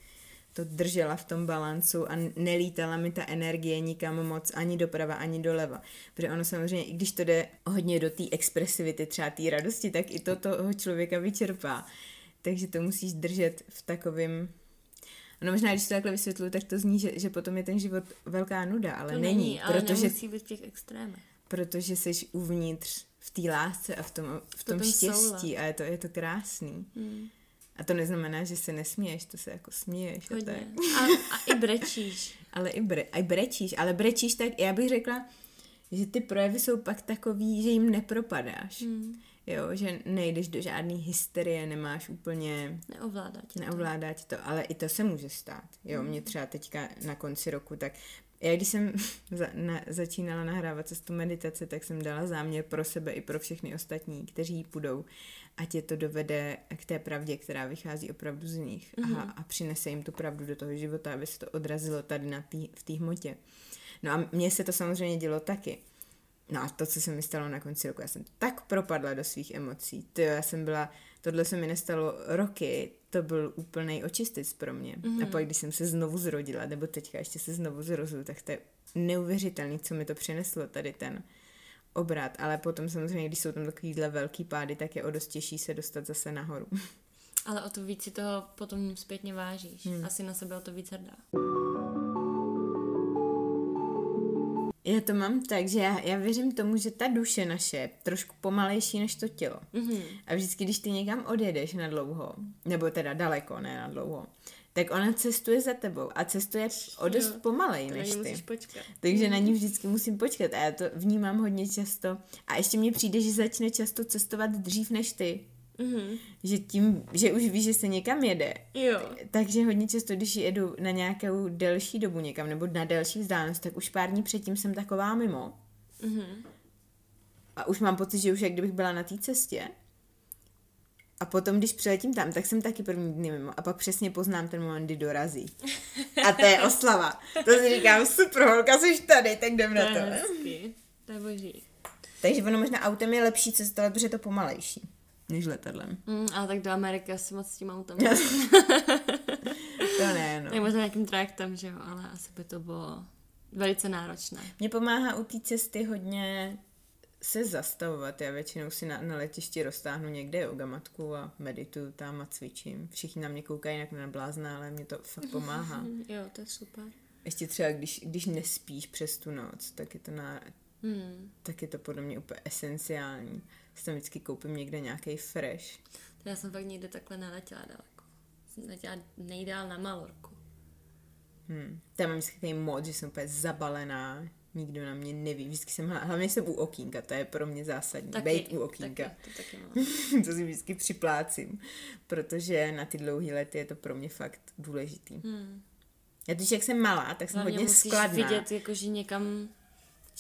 to držela v tom balancu a nelítala mi ta energie nikam moc ani doprava, ani doleva. Protože ono samozřejmě, i když to jde hodně do té expresivity, třeba té radosti, tak i to toho člověka vyčerpá. Takže to musíš držet v takovém No možná, když to takhle vysvětluji, tak to zní, že, že potom je ten život velká nuda, ale to není, není ale protože, nemusí být v těch extrémech. Protože jsi uvnitř v té lásce a v tom, v tom štěstí soula. a je to, je to krásný. Hmm. A to neznamená, že se nesměješ, to se jako směješ. Hodně. A, tak. a, a i brečíš. ale i, bre, i brečíš, ale brečíš tak, já bych řekla, že ty projevy jsou pak takový, že jim nepropadáš. Hmm. Jo, že nejdeš do žádné hysterie, nemáš úplně... Neovládá tě Neovládá tě to, ale i to se může stát. Jo, mm. mě třeba teďka na konci roku, tak já když jsem za, na, začínala nahrávat cestu meditace, tak jsem dala záměr pro sebe i pro všechny ostatní, kteří půjdou, ať je to dovede k té pravdě, která vychází opravdu z nich mm-hmm. a, a přinese jim tu pravdu do toho života, aby se to odrazilo tady na tý, v té hmotě. No a mně se to samozřejmě dělo taky. No a to, co se mi stalo na konci roku, já jsem tak propadla do svých emocí. To já jsem byla, tohle se mi nestalo roky, to byl úplný očistic pro mě. Mm-hmm. A pak, když jsem se znovu zrodila, nebo teďka ještě se znovu zrozila, tak to je neuvěřitelný, co mi to přineslo, tady ten obrat. Ale potom samozřejmě, když jsou tam takovýhle velký pády, tak je o dost těžší se dostat zase nahoru. Ale o to víc si toho potom zpětně vážíš. Hmm. Asi na sebe o to víc hrdá. Já to mám tak, že já, já věřím tomu, že ta duše naše je trošku pomalejší než to tělo. Mm-hmm. A vždycky, když ty někam odjedeš na dlouho, nebo teda daleko, ne na dlouho, tak ona cestuje za tebou a cestuje o dost jo, pomalej než ty. Počkat. Takže mm. na ní vždycky musím počkat a já to vnímám hodně často. A ještě mně přijde, že začne často cestovat dřív než ty. Mm-hmm. Že tím, že už víš, že se někam jede. Jo. Takže hodně často, když jedu na nějakou delší dobu někam, nebo na delší vzdálenost, tak už pár dní předtím jsem taková mimo. Mm-hmm. A už mám pocit, že už jak kdybych byla na té cestě. A potom, když přiletím tam, tak jsem taky první dny mimo. A pak přesně poznám ten moment, kdy dorazí. A to je oslava. To si říkám, super, holka, jsi tady, tak jdem na to. To je hezký. To je boží. Takže ono možná autem je lepší cestovat, protože je to pomalejší než letadlem. Mm, a tak do Ameriky asi moc s tím autem. to ne, no. Tak možná nějakým trajektem, že jo, ale asi by to bylo velice náročné. Mě pomáhá u té cesty hodně se zastavovat. Já většinou si na, na letišti roztáhnu někde jogamatku a medituju tam a cvičím. Všichni na mě koukají jak na blázna, ale mě to fakt pomáhá. jo, to je super. Ještě třeba, když, když nespíš přes tu noc, tak je to, na, hmm. tak je to podle mě úplně esenciální. Si tam vždycky koupím někde nějaký fresh. To já jsem fakt někde takhle neletěla daleko. Jsem letěla nejdál na Malorku. Hmm. Tam mám vždycky moc, že jsem úplně zabalená, nikdo na mě neví. Vždycky jsem, hlavně jsem u okýnka, to je pro mě zásadní. Taky, Bejt u okýnka. Taky, to, taky to si vždycky připlácím, protože na ty dlouhé lety je to pro mě fakt důležitý. Hmm. Já když jak jsem malá, tak jsem hlavně hodně musíš skladná. vidět, jako, že někam,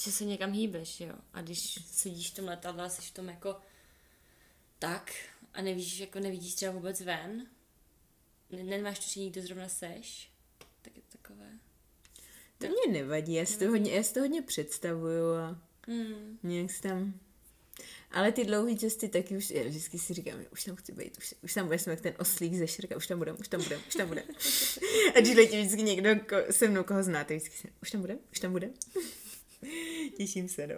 že se někam hýbeš, jo. A když sedíš v tom letadle a jsi v tom jako tak a nevíš, jako nevidíš třeba vůbec ven, nemáš tušení, kde zrovna seš, tak je to takové. To mě nevadí, já si to hodně, já si to hodně představuju a mm. nějak si tam... Ale ty dlouhé cesty taky už, já vždycky si říkám, už tam chci být, už, už tam budeme, jak ten oslík ze šrka, už tam budeme, už tam budeme, už tam budeme. a když letí vždycky někdo ko, se mnou, koho znáte, vždycky si, už tam budeme, už tam budeme. těším se, no.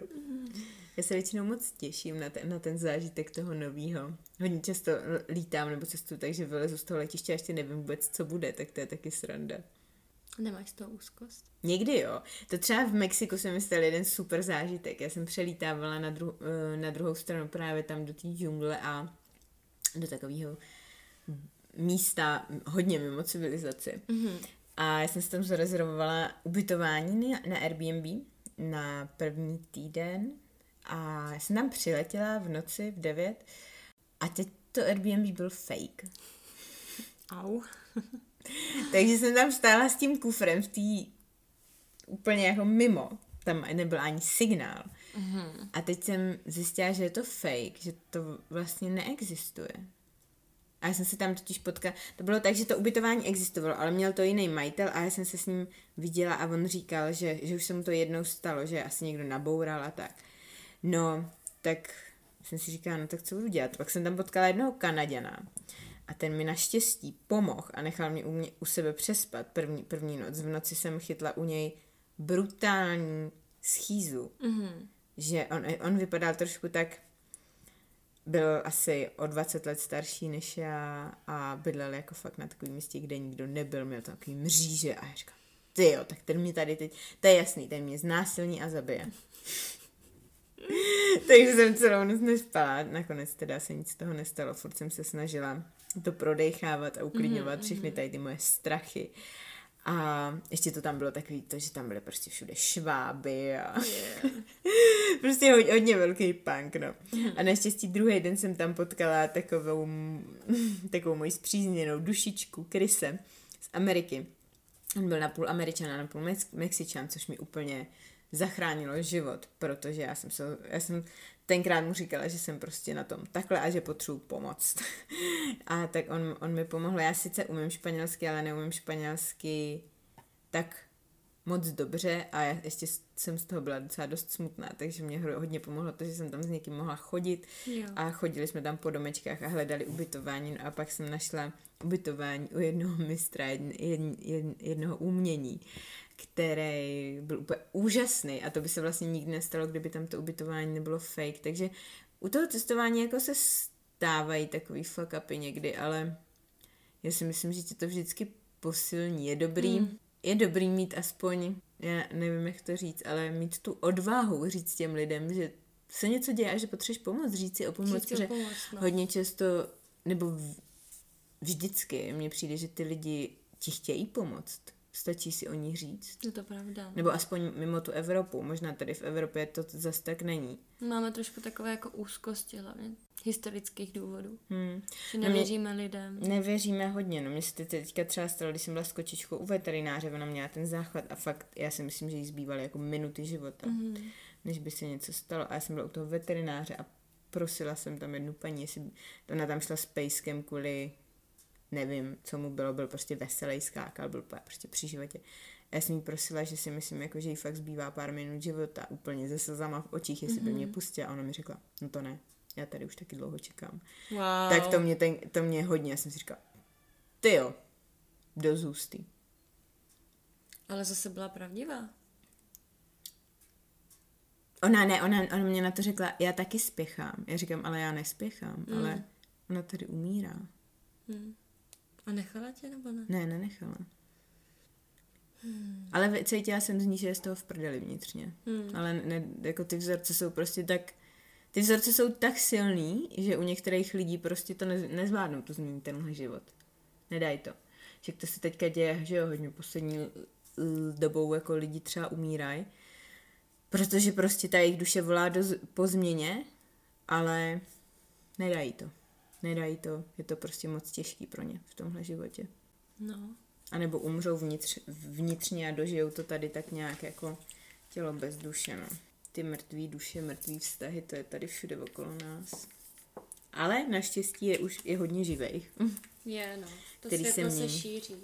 Já se většinou moc těším na ten, na ten zážitek toho novýho. Hodně často lítám nebo cestu, takže vylezu z toho letiště a ještě nevím vůbec, co bude, tak to je taky sranda. Nemáš to úzkost? Někdy jo. To třeba v Mexiku jsem myslel jeden super zážitek. Já jsem přelítávala na, dru- eh, na druhou stranu právě tam do té džungle a do takového místa hodně mimo civilizaci. Mm-hmm. A já jsem si tam zarezervovala ubytování na, na Airbnb na první týden a já jsem tam přiletěla v noci v 9 a teď to Airbnb byl fake. Au. Takže jsem tam stála s tím kufrem v té úplně jako mimo. Tam nebyl ani signál. Mm-hmm. A teď jsem zjistila, že je to fake, že to vlastně neexistuje. A já jsem se tam totiž potkala. To bylo tak, že to ubytování existovalo, ale měl to jiný majitel a já jsem se s ním viděla a on říkal, že, že už se mu to jednou stalo, že asi někdo naboural a tak. No, tak jsem si říkala, no tak co budu dělat? Pak jsem tam potkala jednoho Kanaděna a ten mi naštěstí pomohl a nechal mě u, mě, u sebe přespat první, první noc. V noci jsem chytla u něj brutální schýzu. Mm-hmm. Že on, on vypadal trošku tak, byl asi o 20 let starší než já a bydlel jako fakt na takovém místě, kde nikdo nebyl, měl tam takový mříže a já říkám, ty jo, tak ten mě tady teď, to je jasný, ten mě znásilní a zabije. Takže jsem celou noc nespala, nakonec teda se nic z toho nestalo, furt jsem se snažila to prodechávat a uklidňovat mm-hmm. všechny tady ty moje strachy. A ještě to tam bylo takový to, že tam byly prostě všude šváby a yeah. prostě hodně, hodně velký punk, no. A naštěstí druhý den jsem tam potkala takovou, takovou moji zpřízněnou dušičku, Krise z Ameriky. On byl napůl američan a napůl mexičan, což mi úplně zachránilo život, protože já jsem, se, já jsem tenkrát mu říkala, že jsem prostě na tom takhle a že potřebuji pomoc. a tak on, on mi pomohl. Já sice umím španělsky, ale neumím španělsky tak moc dobře a já ještě jsem z toho byla docela dost smutná, takže mě hodně pomohlo to, že jsem tam s někým mohla chodit jo. a chodili jsme tam po domečkách a hledali ubytování no a pak jsem našla ubytování u jednoho mistra, jedn, jedn, jedn, jednoho umění který byl úplně úžasný a to by se vlastně nikdy nestalo, kdyby tam to ubytování nebylo fake, takže u toho cestování jako se stávají takový fuck upy někdy, ale já si myslím, že ti to vždycky posilní. Je dobrý, mm. je dobrý mít aspoň, já nevím, jak to říct, ale mít tu odvahu říct těm lidem, že se něco děje a že potřebuješ pomoct, říct si o pomoc, protože pomoc, no. hodně často, nebo vždycky mně přijde, že ty lidi ti chtějí pomoct stačí si o ní říct. Je to pravda. No. Nebo aspoň mimo tu Evropu. Možná tady v Evropě to zase tak není. Máme trošku takové jako úzkosti hlavně historických důvodů. Hmm. Že nevěříme no lidem. Nevěříme hodně. No mě se teďka třeba stalo, když jsem byla s kočičkou u veterináře, ona měla ten záchvat a fakt, já si myslím, že jí zbývaly jako minuty života, mm-hmm. než by se něco stalo. A já jsem byla u toho veterináře a prosila jsem tam jednu paní, jestli ona tam šla s pejskem kvůli nevím, co mu bylo, byl prostě veselý, skákal, byl prostě při životě. A já jsem jí prosila, že si myslím, jako, že jí fakt zbývá pár minut života, úplně se slzama v očích, jestli mm-hmm. by mě mhm. pustila. A ona mi řekla, no to ne, já tady už taky dlouho čekám. Wow. Tak to mě, ten, to mě hodně, já jsem si říkala, ty jo, do zůsty. Ale zase byla pravdivá. Ona ne, ona, ona mě na to řekla, já taky spěchám. Já říkám, ale já nespěchám, mm. ale ona tady umírá. Mm. A nechala tě nebo ne? Ne, nenechala. Hmm. Ale cítila jsem z ní, že je z toho v prdeli vnitřně. Hmm. Ale ne, jako ty vzorce jsou prostě tak... Ty vzorce jsou tak silný, že u některých lidí prostě to ne, nezvládnou to změnit tenhle život. Nedají to. Že to se teďka děje, že jo, hodně poslední dobou jako lidi třeba umírají, protože prostě ta jejich duše volá do, po změně, ale nedají to. Nedají to, je to prostě moc těžký pro ně v tomhle životě. No. A nebo umřou vnitř, vnitřně a dožijou to tady tak nějak jako tělo bez duše, no. Ty mrtví duše, mrtví vztahy, to je tady všude okolo nás. Ale naštěstí je už je hodně živých. Je, no. To který se, se šíří.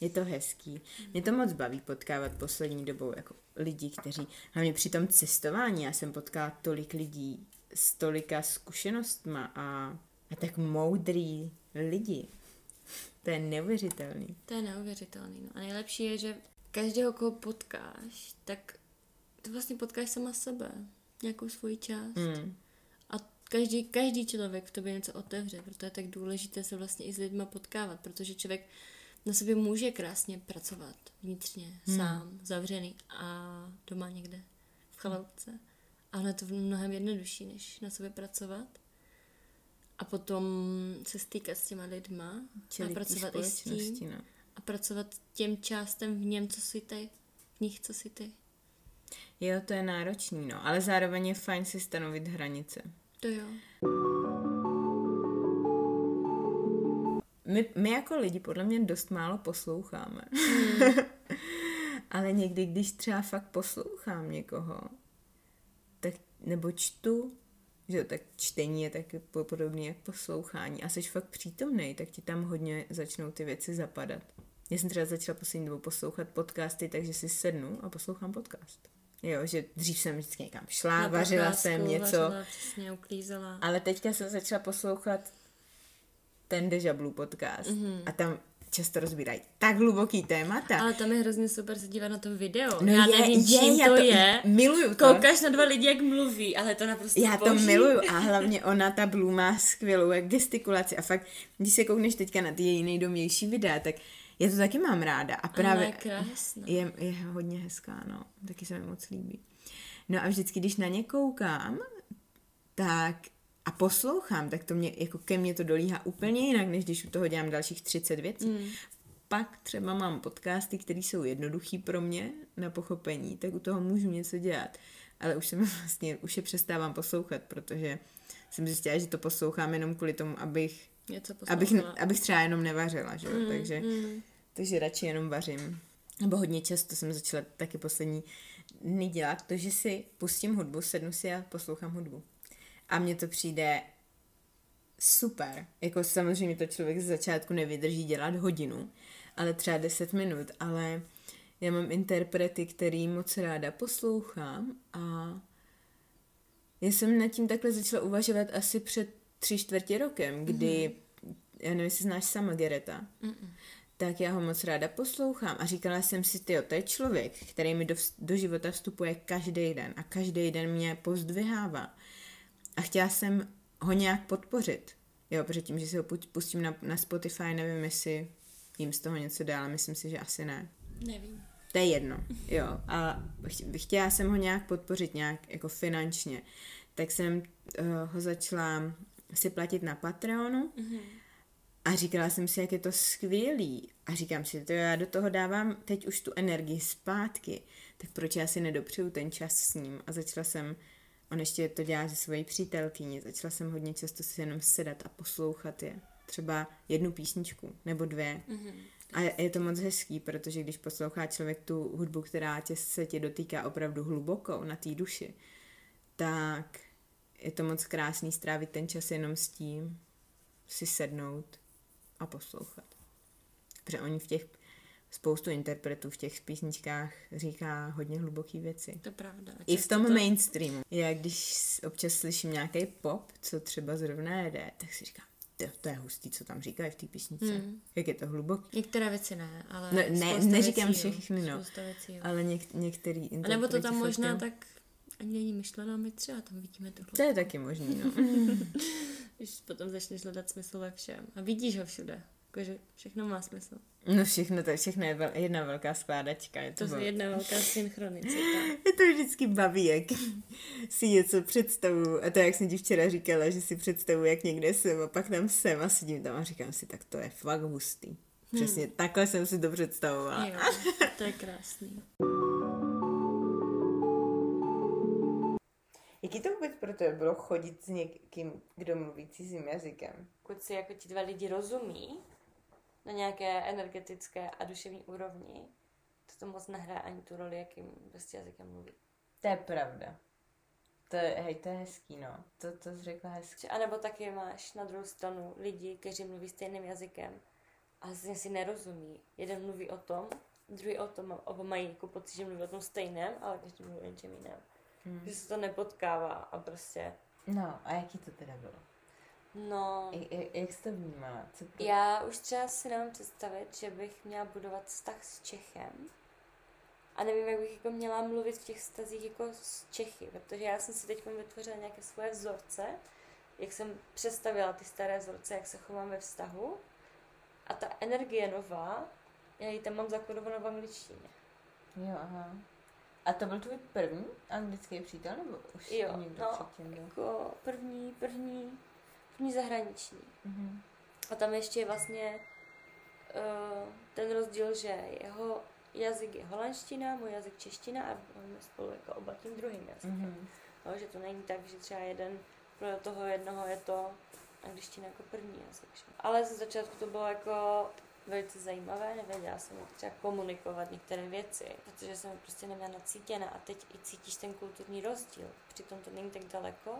Je to hezký. Mě to moc baví potkávat poslední dobou jako lidi, kteří, hlavně při tom cestování, já jsem potkala tolik lidí s tolika zkušenostma a, a tak moudrý lidi. To je neuvěřitelný. To je neuvěřitelný. No. A nejlepší je, že každého, koho potkáš, tak to vlastně potkáš sama sebe. Nějakou svoji část. Mm. A každý, každý člověk v tobě něco otevře, proto je tak důležité se vlastně i s lidma potkávat, protože člověk na sobě může krásně pracovat vnitřně, hmm. sám, zavřený a doma někde v chaloupce. Ale je to mnohem jednodušší, než na sobě pracovat. A potom se stýkat s těma lidma Čili a pracovat i s tím. No. A pracovat těm částem v něm, co si ty, v nich, co si ty. Jo, to je náročný, no, ale zároveň je fajn si stanovit hranice. To jo. My, my jako lidi podle mě dost málo posloucháme. Hmm. ale někdy, když třeba fakt poslouchám někoho, tak nebo čtu, že tak čtení je taky podobné jak poslouchání a jsi fakt přítomný, tak ti tam hodně začnou ty věci zapadat. Já jsem třeba začala poslední dobou poslouchat podcasty, takže si sednu a poslouchám podcast. Jo, že dřív jsem vždycky někam šla, Na vařila jsem něco. Vařila, přesně, uklízela. Ale teďka jsem začala poslouchat ten Deja Blue podcast mm-hmm. a tam často rozbírají tak hluboký témata. Ale tam je hrozně super se dívat na to video. No já je, nevím, je, čím já to, to je. Miluju to. Koukáš na dva lidi, jak mluví, ale to naprosto Já boží. to miluju a hlavně ona, ta Blue, má skvělou jak gestikulaci a fakt, když se koukneš teďka na ty její nejdomější videa, tak já to taky mám ráda a právě je, je, je hodně hezká, no, taky se mi moc líbí. No a vždycky, když na ně koukám, tak a poslouchám, tak to mě, jako ke mně to dolíhá úplně jinak, než když u toho dělám dalších 30 věcí. Mm. Pak třeba mám podcasty, které jsou jednoduchý pro mě na pochopení, tak u toho můžu něco dělat. Ale už jsem vlastně, už je přestávám poslouchat, protože jsem zjistila, že to poslouchám jenom kvůli tomu, abych, něco abych, abych třeba jenom nevařila, že Mm, takže, mm. takže radši jenom vařím. Nebo hodně často jsem začala taky poslední dny dělat to, že si pustím hudbu, sednu si a poslouchám hudbu. A mně to přijde super. Jako samozřejmě to člověk z začátku nevydrží dělat hodinu, ale třeba 10 minut, ale já mám interprety, který moc ráda poslouchám a já jsem nad tím takhle začala uvažovat asi před tři čtvrtě rokem, kdy, mm-hmm. já nevím, jestli znáš sama Gereta, Mm-mm. tak já ho moc ráda poslouchám a říkala jsem si, ty to je člověk, který mi do, do života vstupuje každý den a každý den mě pozdvihává a chtěla jsem ho nějak podpořit. Jo, protože tím, že si ho pustím na, na Spotify, nevím, jestli jim z toho něco dál, myslím si, že asi ne. Nevím. To je jedno, jo. A chtěla jsem ho nějak podpořit, nějak jako finančně. Tak jsem uh, ho začala si platit na Patreonu mm-hmm. a říkala jsem si, jak je to skvělý. A říkám si, to já do toho dávám teď už tu energii zpátky, tak proč já si nedopřeju ten čas s ním? A začala jsem On ještě to dělá se svojí přítelkyní. Začala jsem hodně často si jenom sedat a poslouchat je. Třeba jednu písničku nebo dvě. Mm-hmm. A je to moc hezký, protože když poslouchá člověk tu hudbu, která tě se tě dotýká opravdu hluboko na té duši, tak je to moc krásný strávit ten čas jenom s tím, si sednout a poslouchat. Protože oni v těch spoustu interpretů v těch písničkách říká hodně hluboké věci. To je pravda. I v tom to... mainstreamu. Já když občas slyším nějaký pop, co třeba zrovna jede, tak si říkám, to, to je hustý, co tam říkají v té písnice. Hmm. Jak je to hluboký. Některé věci ne, ale no, ne, neříkám věcí, všechny, no. Věcí, ale něk, některý A nebo to tam možná tak ani není myšlená, my třeba tam vidíme to. To je taky možný, no. Když potom začneš hledat smysl ve všem. A vidíš ho všude. Jakože všechno má smysl. No všechno, to je všechno je vel, jedna velká skládačka. Je to, to je jedna velká synchronicita. je to vždycky baví, jak si něco představu. A to, jak jsem ti včera říkala, že si představu, jak někde jsem a pak tam jsem a sedím tam a říkám si, tak to je fakt hustý. Přesně hmm. takhle jsem si to představovala. Jo, to je krásný. Jaký to vůbec pro tebe bylo chodit s někým, kdo mluví cizím jazykem? Pokud si jako ti dva lidi rozumí, na nějaké energetické a duševní úrovni, to to moc nehraje ani tu roli, jakým prostě jazykem mluví. To je pravda. To je, hej, to je hezký, no. To, to jsi řekla hezky. A nebo taky máš na druhou stranu lidi, kteří mluví stejným jazykem a si nerozumí. Jeden mluví o tom, druhý o tom, oba mají jako pocit, že mluví o tom stejném, ale každý mluví o něčem jiném. Hmm. Že se to nepotkává a prostě... No, a jaký to teda bylo? No. Jak, jak jsi to vnímala? Co pro... Já už třeba si nemám představit, že bych měla budovat vztah s Čechem. A nevím, jak bych jako měla mluvit v těch vztazích jako s Čechy, protože já jsem si teď vytvořila nějaké svoje vzorce, jak jsem představila ty staré vzorce, jak se chovám ve vztahu. A ta energie nová, já ji tam mám zakodovanou v angličtině. Jo, aha. A to byl tvůj první anglický přítel, nebo už jo, někdo no, předtím byl? jako první, první první zahraniční. Mm-hmm. A tam ještě je vlastně uh, ten rozdíl, že jeho jazyk je holandština, můj jazyk čeština a máme spolu jako oba tím druhým jazykem. Mm-hmm. No, že to není tak, že třeba jeden pro toho jednoho je to angličtina jako první jazyk. Že? Ale ze začátku to bylo jako velice zajímavé, nevěděla jsem, jak třeba komunikovat některé věci, protože jsem prostě neměla nacítěna a teď i cítíš ten kulturní rozdíl. Přitom to není tak daleko,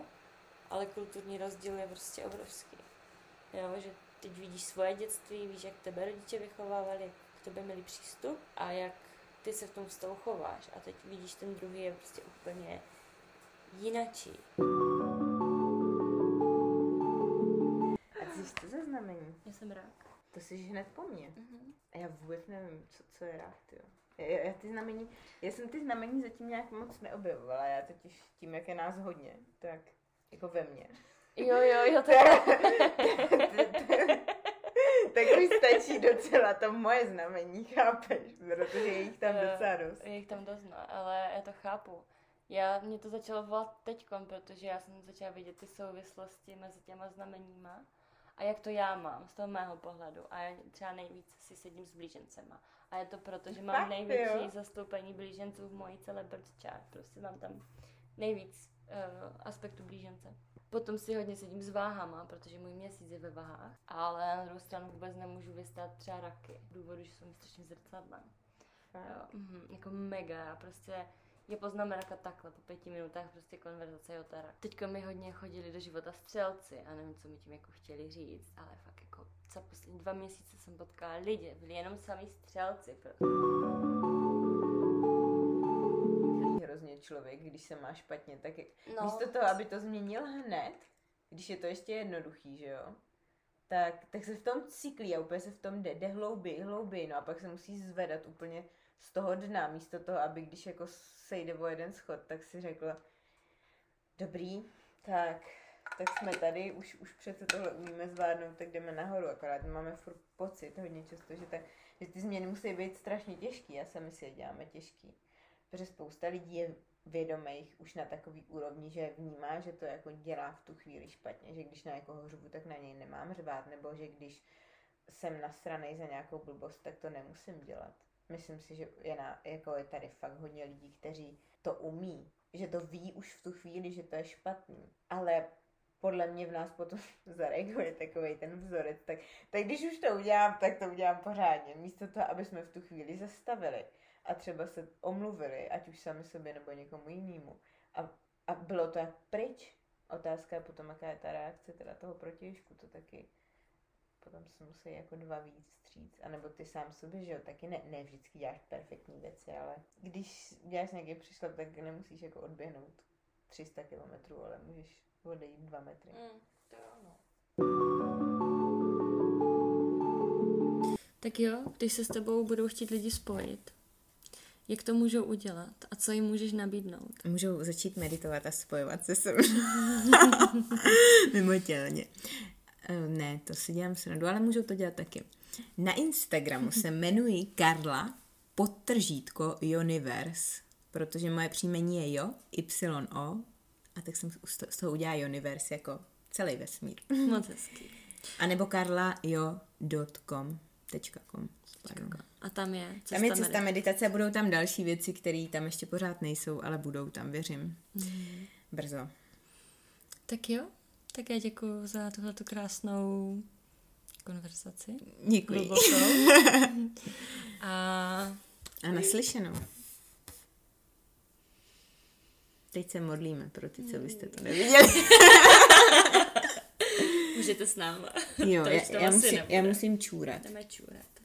ale kulturní rozdíl je prostě obrovský. Jo, že teď vidíš svoje dětství, víš, jak tebe rodiče vychovávali, jak k tebe měli přístup a jak ty se v tom vztahu chováš. A teď vidíš, ten druhý je prostě úplně jinačí. A ty jsi to za znamení? Já jsem rák. To jsi hned po mně. Uh-huh. A já vůbec nevím, co, co je rák, ty já, já, ty znamení, já jsem ty znamení zatím nějak moc neobjevovala, já totiž tím, jak je nás hodně, tak jako ve mně. Jo, jo, jo, to tak už stačí docela to moje znamení, chápeš? Protože je jich tam docela dost. Je jich tam dost, no, ale já to chápu. Já, mě to začalo volat teďkom, protože já jsem začala vidět ty souvislosti mezi těma znameníma a jak to já mám z toho mého pohledu. A já třeba nejvíc si sedím s blížencema. A je to proto, že mám největší zastoupení blíženců v mojí celé chart. Prostě mám tam nejvíc aspektu blížence. Potom si hodně sedím s váhama, protože můj měsíc je ve váhách, ale na druhou stranu vůbec nemůžu vystát třeba raky, důvodu, že jsem strašně zrcadlem. Jo, mm, jako mega, prostě je poznám raka takhle, po pěti minutách prostě konverzace je o rak. Teďko mi hodně chodili do života střelci a nevím, co mi tím jako chtěli říct, ale fakt jako za poslední dva měsíce jsem potkala lidi, byli jenom sami střelci. Prostě člověk, když se má špatně, tak no. místo toho, aby to změnil hned, když je to ještě jednoduchý, že jo, tak, tak se v tom cyklí a úplně se v tom jde, jde hlouběji, hlouběji, no a pak se musí zvedat úplně z toho dna, místo toho, aby když jako sejde o jeden schod, tak si řekla, dobrý, tak, tak jsme tady, už, už přece tohle umíme zvládnout, tak jdeme nahoru, akorát máme furt pocit hodně často, že, tak, že ty změny musí být strašně těžký, já sami si je děláme těžký protože spousta lidí je vědomých už na takový úrovni, že vnímá, že to jako dělá v tu chvíli špatně, že když na někoho řvu, tak na něj nemám řvát, nebo že když jsem nasranej za nějakou blbost, tak to nemusím dělat. Myslím si, že je, na, jako je tady fakt hodně lidí, kteří to umí, že to ví už v tu chvíli, že to je špatný. Ale podle mě v nás potom zareaguje takový ten vzorec. Tak, tak když už to udělám, tak to udělám pořádně. Místo toho, aby jsme v tu chvíli zastavili a třeba se omluvili, ať už sami sobě nebo někomu jinému. A, a bylo to jak pryč. Otázka je potom, jaká je ta reakce teda toho protějšku, to taky potom se musí jako dva víc stříc, anebo ty sám sobě, že jo, taky ne, ne vždycky děláš perfektní věci, ale když děláš nějaký příšlep, tak nemusíš jako odběhnout 300 kilometrů, ale můžeš odejít 2 metry. Mm, to jo, no. Tak jo, když se s tebou budou chtít lidi spojit, jak to můžou udělat a co jim můžeš nabídnout? Můžou začít meditovat a spojovat se sebou. Mimo tělně. Eh, ne, to si dělám srandu, ale můžou to dělat taky. Na Instagramu se jmenuji Karla podtržítko Universe, protože moje příjmení je Jo, Y-O, a tak jsem z toho udělala Universe jako celý vesmír. Moc hezký. A nebo karlajo.com. .com. A tam je cesta Tam je cesta meditace. meditace a budou tam další věci, které tam ještě pořád nejsou, ale budou tam, věřím. Mm. Brzo. Tak jo, tak já děkuji za tuhletu krásnou konverzaci. Děkuji. a... a naslyšenou. Teď se modlíme pro ty, co byste to neviděli. Můžete s náma. Jo, já, já, musím, já musím čůrat. Jdeme čůrat.